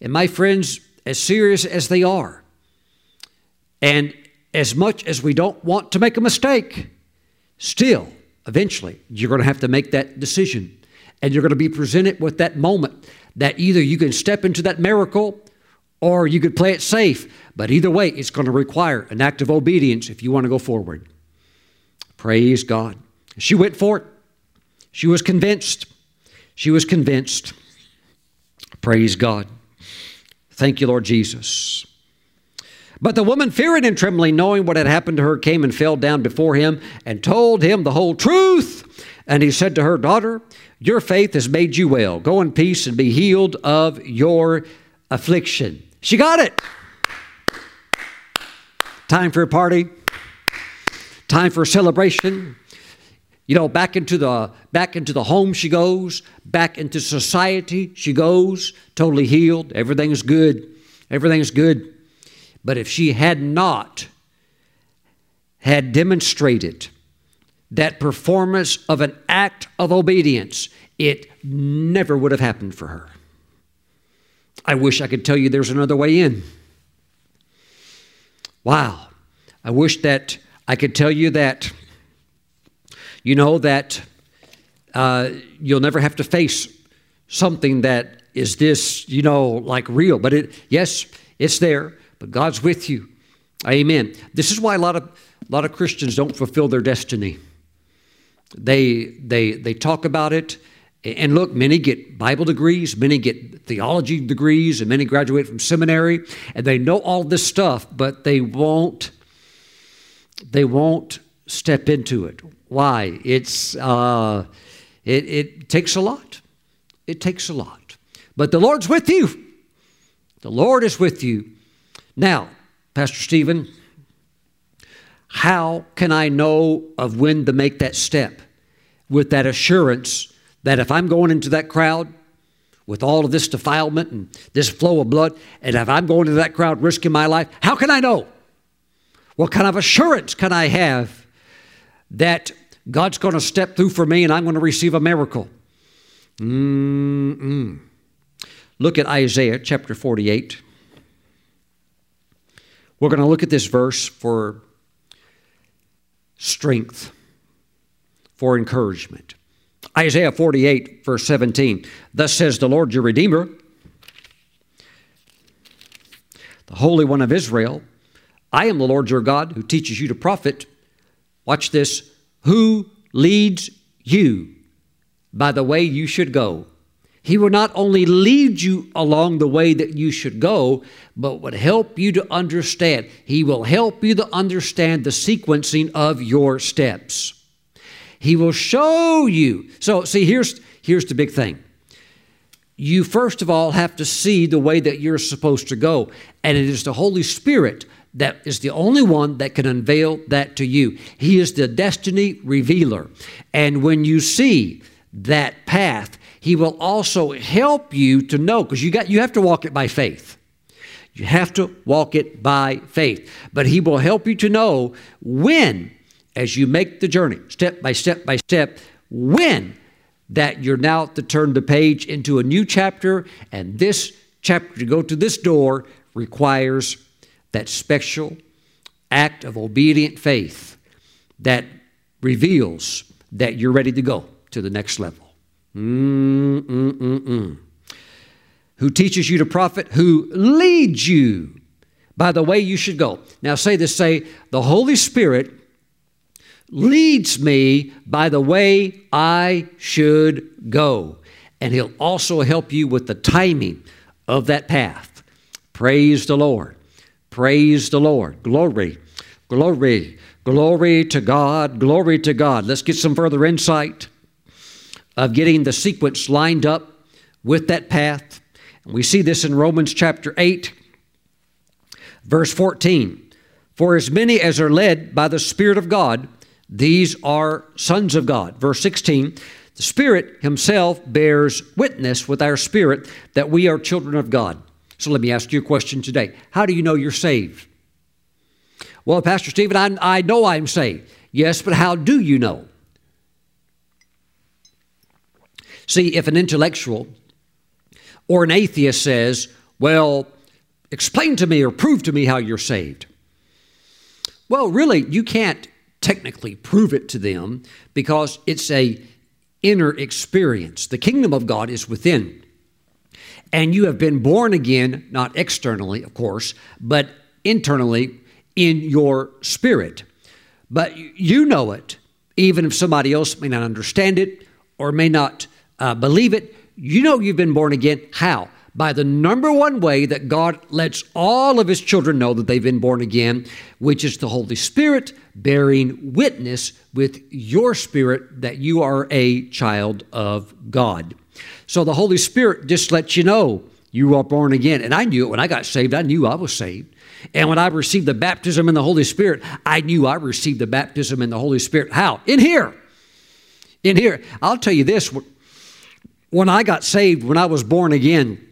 And my friends, as serious as they are, and as much as we don't want to make a mistake, still, Eventually, you're going to have to make that decision. And you're going to be presented with that moment that either you can step into that miracle or you could play it safe. But either way, it's going to require an act of obedience if you want to go forward. Praise God. She went for it. She was convinced. She was convinced. Praise God. Thank you, Lord Jesus. But the woman, fearing and trembling, knowing what had happened to her, came and fell down before him and told him the whole truth. And he said to her, Daughter, your faith has made you well. Go in peace and be healed of your affliction. She got it. Time for a party. Time for a celebration. You know, back into the back into the home she goes, back into society she goes, totally healed. Everything's good. Everything's good. But if she had not had demonstrated that performance of an act of obedience, it never would have happened for her. I wish I could tell you there's another way in. Wow. I wish that I could tell you that, you know, that uh, you'll never have to face something that is this, you know, like real. But it, yes, it's there but God's with you. Amen. This is why a lot of a lot of Christians don't fulfill their destiny. They they they talk about it, and look, many get Bible degrees, many get theology degrees, and many graduate from seminary, and they know all this stuff, but they won't they won't step into it. Why? It's uh, it, it takes a lot. It takes a lot. But the Lord's with you. The Lord is with you. Now, Pastor Stephen, how can I know of when to make that step with that assurance that if I'm going into that crowd with all of this defilement and this flow of blood, and if I'm going into that crowd risking my life, how can I know? What kind of assurance can I have that God's going to step through for me and I'm going to receive a miracle? Mm-mm. Look at Isaiah chapter 48. We're going to look at this verse for strength, for encouragement. Isaiah 48, verse 17. Thus says the Lord your Redeemer, the Holy One of Israel I am the Lord your God who teaches you to profit. Watch this. Who leads you by the way you should go. He will not only lead you along the way that you should go, but would help you to understand. He will help you to understand the sequencing of your steps. He will show you. So, see, here's, here's the big thing. You first of all have to see the way that you're supposed to go, and it is the Holy Spirit that is the only one that can unveil that to you. He is the destiny revealer. And when you see that path, he will also help you to know because you got you have to walk it by faith. You have to walk it by faith. But he will help you to know when as you make the journey step by step by step when that you're now to turn the page into a new chapter and this chapter to go to this door requires that special act of obedient faith that reveals that you're ready to go to the next level. Mm-mm-mm-mm. Who teaches you to profit, who leads you by the way you should go. Now say this say, the Holy Spirit leads me by the way I should go. And He'll also help you with the timing of that path. Praise the Lord. Praise the Lord. Glory, glory, glory to God, glory to God. Let's get some further insight of getting the sequence lined up with that path. And we see this in Romans chapter 8, verse 14. For as many as are led by the Spirit of God, these are sons of God. Verse 16, the Spirit Himself bears witness with our spirit that we are children of God. So let me ask you a question today. How do you know you're saved? Well, Pastor Stephen, I, I know I'm saved. Yes, but how do you know? See, if an intellectual or an atheist says, Well, explain to me or prove to me how you're saved. Well, really, you can't technically prove it to them because it's a inner experience. The kingdom of God is within. And you have been born again, not externally, of course, but internally in your spirit. But you know it, even if somebody else may not understand it or may not uh, believe it. You know you've been born again. How? by the number one way that God lets all of His children know that they've been born again, which is the Holy Spirit bearing witness with your spirit that you are a child of God. So the Holy Spirit just lets you know you are born again. And I knew it when I got saved, I knew I was saved. And when I received the baptism in the Holy Spirit, I knew I received the baptism in the Holy Spirit. How? In here. In here. I'll tell you this when I got saved, when I was born again,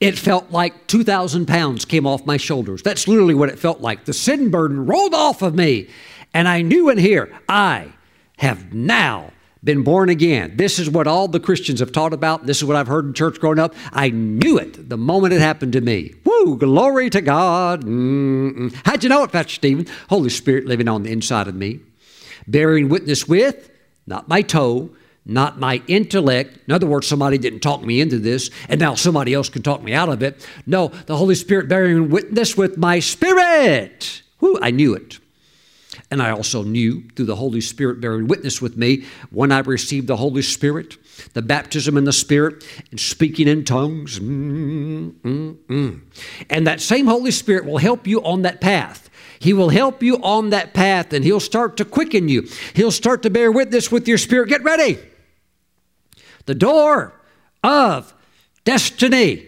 it felt like 2,000 pounds came off my shoulders. That's literally what it felt like. The sin burden rolled off of me. And I knew in here, I have now been born again. This is what all the Christians have taught about. This is what I've heard in church growing up. I knew it the moment it happened to me. Woo, glory to God. Mm-mm. How'd you know it, Pastor Stephen? Holy Spirit living on the inside of me, bearing witness with, not my toe, not my intellect. In other words, somebody didn't talk me into this, and now somebody else can talk me out of it. No, the Holy Spirit bearing witness with my spirit. Woo, I knew it. And I also knew through the Holy Spirit bearing witness with me when I received the Holy Spirit, the baptism in the Spirit, and speaking in tongues. Mm, mm, mm. And that same Holy Spirit will help you on that path. He will help you on that path and He'll start to quicken you. He'll start to bear witness with your spirit. Get ready. The door of destiny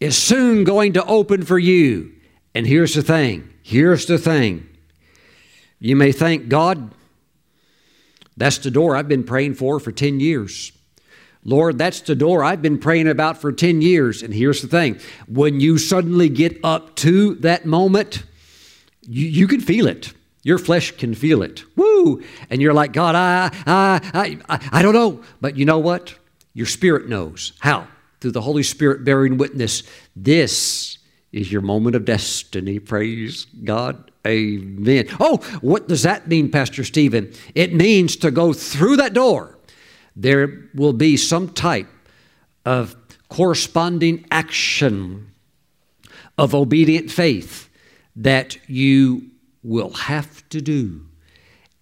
is soon going to open for you. And here's the thing here's the thing you may thank God, that's the door I've been praying for for 10 years. Lord, that's the door I've been praying about for 10 years. And here's the thing when you suddenly get up to that moment, you, you can feel it. Your flesh can feel it. Woo! And you're like, God, I, I, I, I don't know. But you know what? Your spirit knows. How? Through the Holy Spirit bearing witness. This is your moment of destiny. Praise God. Amen. Oh, what does that mean, Pastor Stephen? It means to go through that door. There will be some type of corresponding action of obedient faith that you will have to do.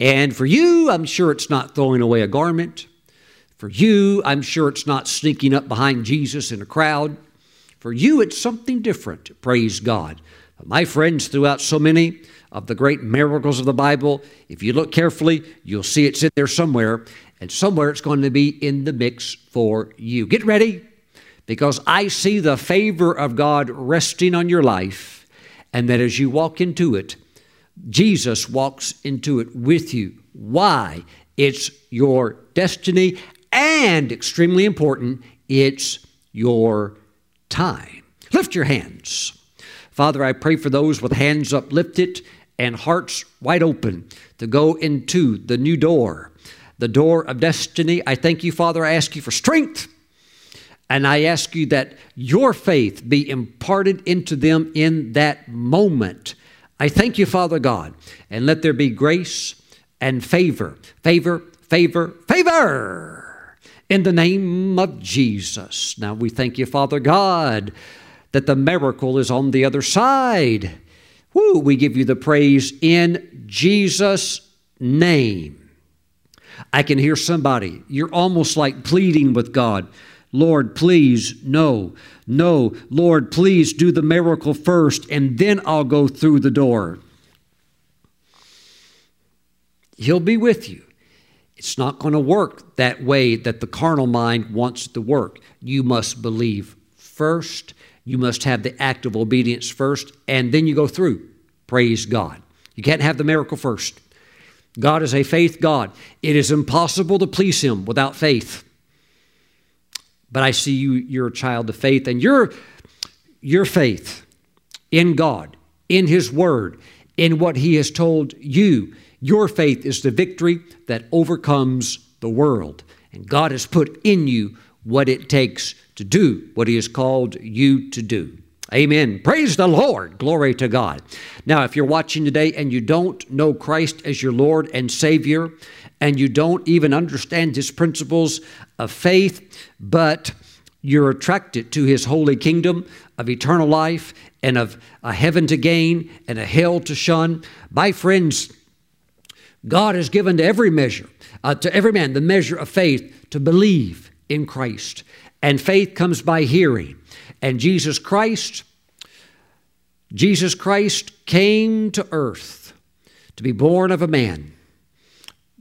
And for you, I'm sure it's not throwing away a garment. For you, I'm sure it's not sneaking up behind Jesus in a crowd. For you, it's something different. Praise God. My friends, throughout so many of the great miracles of the Bible, if you look carefully, you'll see it's in there somewhere, and somewhere it's going to be in the mix for you. Get ready, because I see the favor of God resting on your life, and that as you walk into it, Jesus walks into it with you. Why? It's your destiny, and extremely important, it's your time. Lift your hands. Father, I pray for those with hands uplifted and hearts wide open to go into the new door, the door of destiny. I thank you, Father. I ask you for strength. And I ask you that your faith be imparted into them in that moment. I thank you, Father God, and let there be grace and favor, favor, favor, favor in the name of Jesus. Now we thank you, Father God that the miracle is on the other side. Woo, we give you the praise in Jesus' name. I can hear somebody, you're almost like pleading with God. Lord, please, no, no. Lord, please do the miracle first, and then I'll go through the door. He'll be with you. It's not going to work that way that the carnal mind wants to work. You must believe first you must have the act of obedience first, and then you go through. Praise God. You can't have the miracle first. God is a faith God. It is impossible to please Him without faith. But I see you, you're a child of faith, and your, your faith in God, in His Word, in what He has told you, your faith is the victory that overcomes the world. And God has put in you what it takes to do what He has called you to do. Amen. Praise the Lord. Glory to God. Now, if you're watching today and you don't know Christ as your Lord and Savior, and you don't even understand His principles of faith, but you're attracted to His holy kingdom of eternal life and of a heaven to gain and a hell to shun, my friends, God has given to every measure, uh, to every man, the measure of faith to believe in Christ. And faith comes by hearing, And Jesus Christ, Jesus Christ came to earth to be born of a man,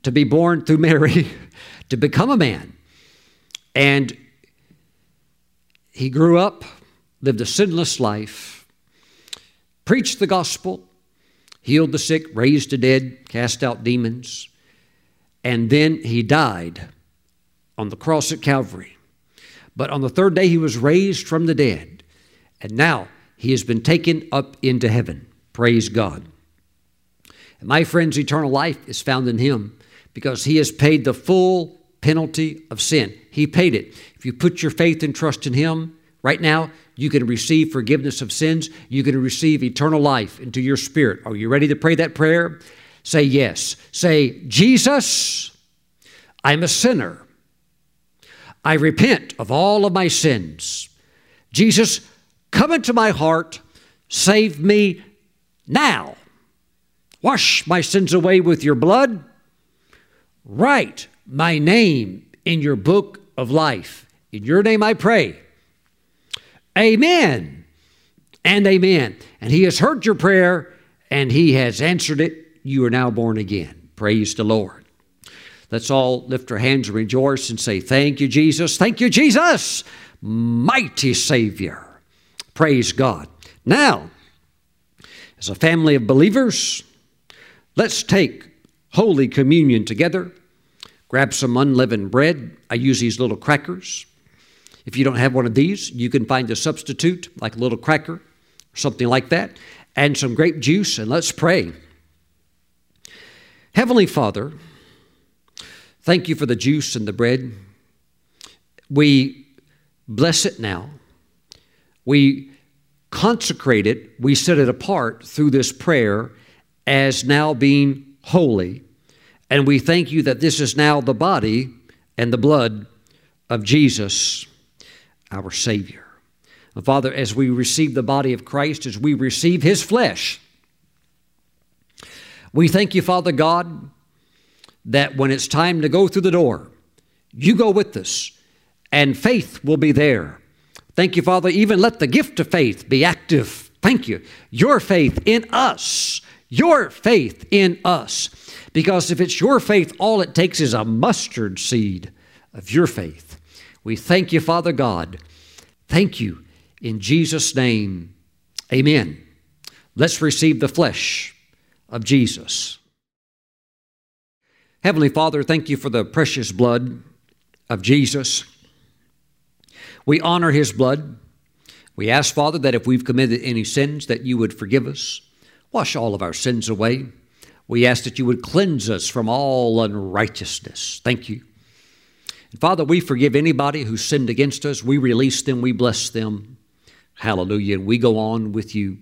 to be born through Mary, to become a man. And he grew up, lived a sinless life, preached the gospel, healed the sick, raised the dead, cast out demons, and then he died on the cross at Calvary. But on the third day, he was raised from the dead. And now he has been taken up into heaven. Praise God. And my friends, eternal life is found in him because he has paid the full penalty of sin. He paid it. If you put your faith and trust in him right now, you can receive forgiveness of sins. You can receive eternal life into your spirit. Are you ready to pray that prayer? Say yes. Say, Jesus, I'm a sinner. I repent of all of my sins. Jesus, come into my heart, save me now. Wash my sins away with your blood. Write my name in your book of life. In your name I pray. Amen and amen. And he has heard your prayer and he has answered it. You are now born again. Praise the Lord. Let's all lift our hands and rejoice and say, Thank you, Jesus. Thank you, Jesus, mighty Savior. Praise God. Now, as a family of believers, let's take Holy Communion together. Grab some unleavened bread. I use these little crackers. If you don't have one of these, you can find a substitute like a little cracker or something like that, and some grape juice, and let's pray. Heavenly Father, Thank you for the juice and the bread. We bless it now. We consecrate it, we set it apart through this prayer as now being holy. And we thank you that this is now the body and the blood of Jesus, our Savior. Father, as we receive the body of Christ, as we receive His flesh, we thank you, Father God, that when it's time to go through the door, you go with us, and faith will be there. Thank you, Father. Even let the gift of faith be active. Thank you. Your faith in us. Your faith in us. Because if it's your faith, all it takes is a mustard seed of your faith. We thank you, Father God. Thank you. In Jesus' name, amen. Let's receive the flesh of Jesus. Heavenly Father, thank you for the precious blood of Jesus. We honor his blood. We ask, Father, that if we've committed any sins, that you would forgive us, wash all of our sins away. We ask that you would cleanse us from all unrighteousness. Thank you. And Father, we forgive anybody who sinned against us. We release them, we bless them. Hallelujah. And we go on with you.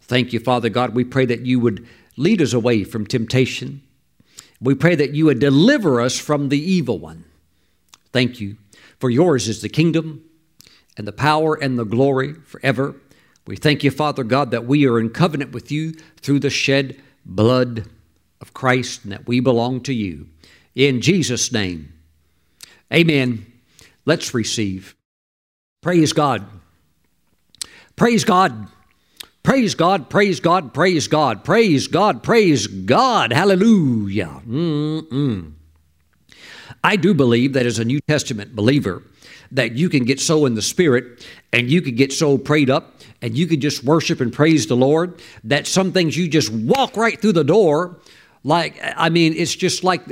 Thank you, Father God. We pray that you would lead us away from temptation. We pray that you would deliver us from the evil one. Thank you. For yours is the kingdom and the power and the glory forever. We thank you, Father God, that we are in covenant with you through the shed blood of Christ and that we belong to you. In Jesus' name, amen. Let's receive. Praise God. Praise God. Praise God, praise God, praise God, praise God, praise God. Hallelujah. Mm-mm. I do believe that as a New Testament believer, that you can get so in the Spirit and you can get so prayed up and you can just worship and praise the Lord that some things you just walk right through the door. Like, I mean, it's just like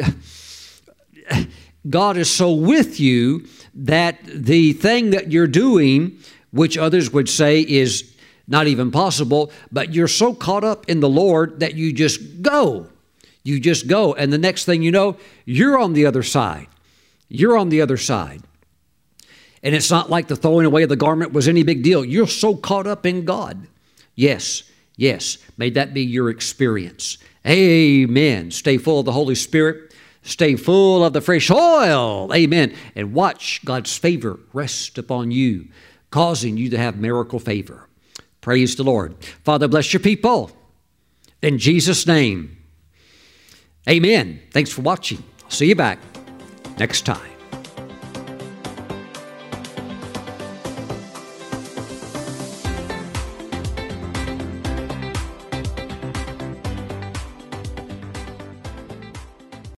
God is so with you that the thing that you're doing, which others would say is not even possible, but you're so caught up in the Lord that you just go. You just go. And the next thing you know, you're on the other side. You're on the other side. And it's not like the throwing away of the garment was any big deal. You're so caught up in God. Yes, yes. May that be your experience. Amen. Stay full of the Holy Spirit. Stay full of the fresh oil. Amen. And watch God's favor rest upon you, causing you to have miracle favor. Praise the Lord. Father, bless your people. In Jesus' name, amen. Thanks for watching. See you back next time.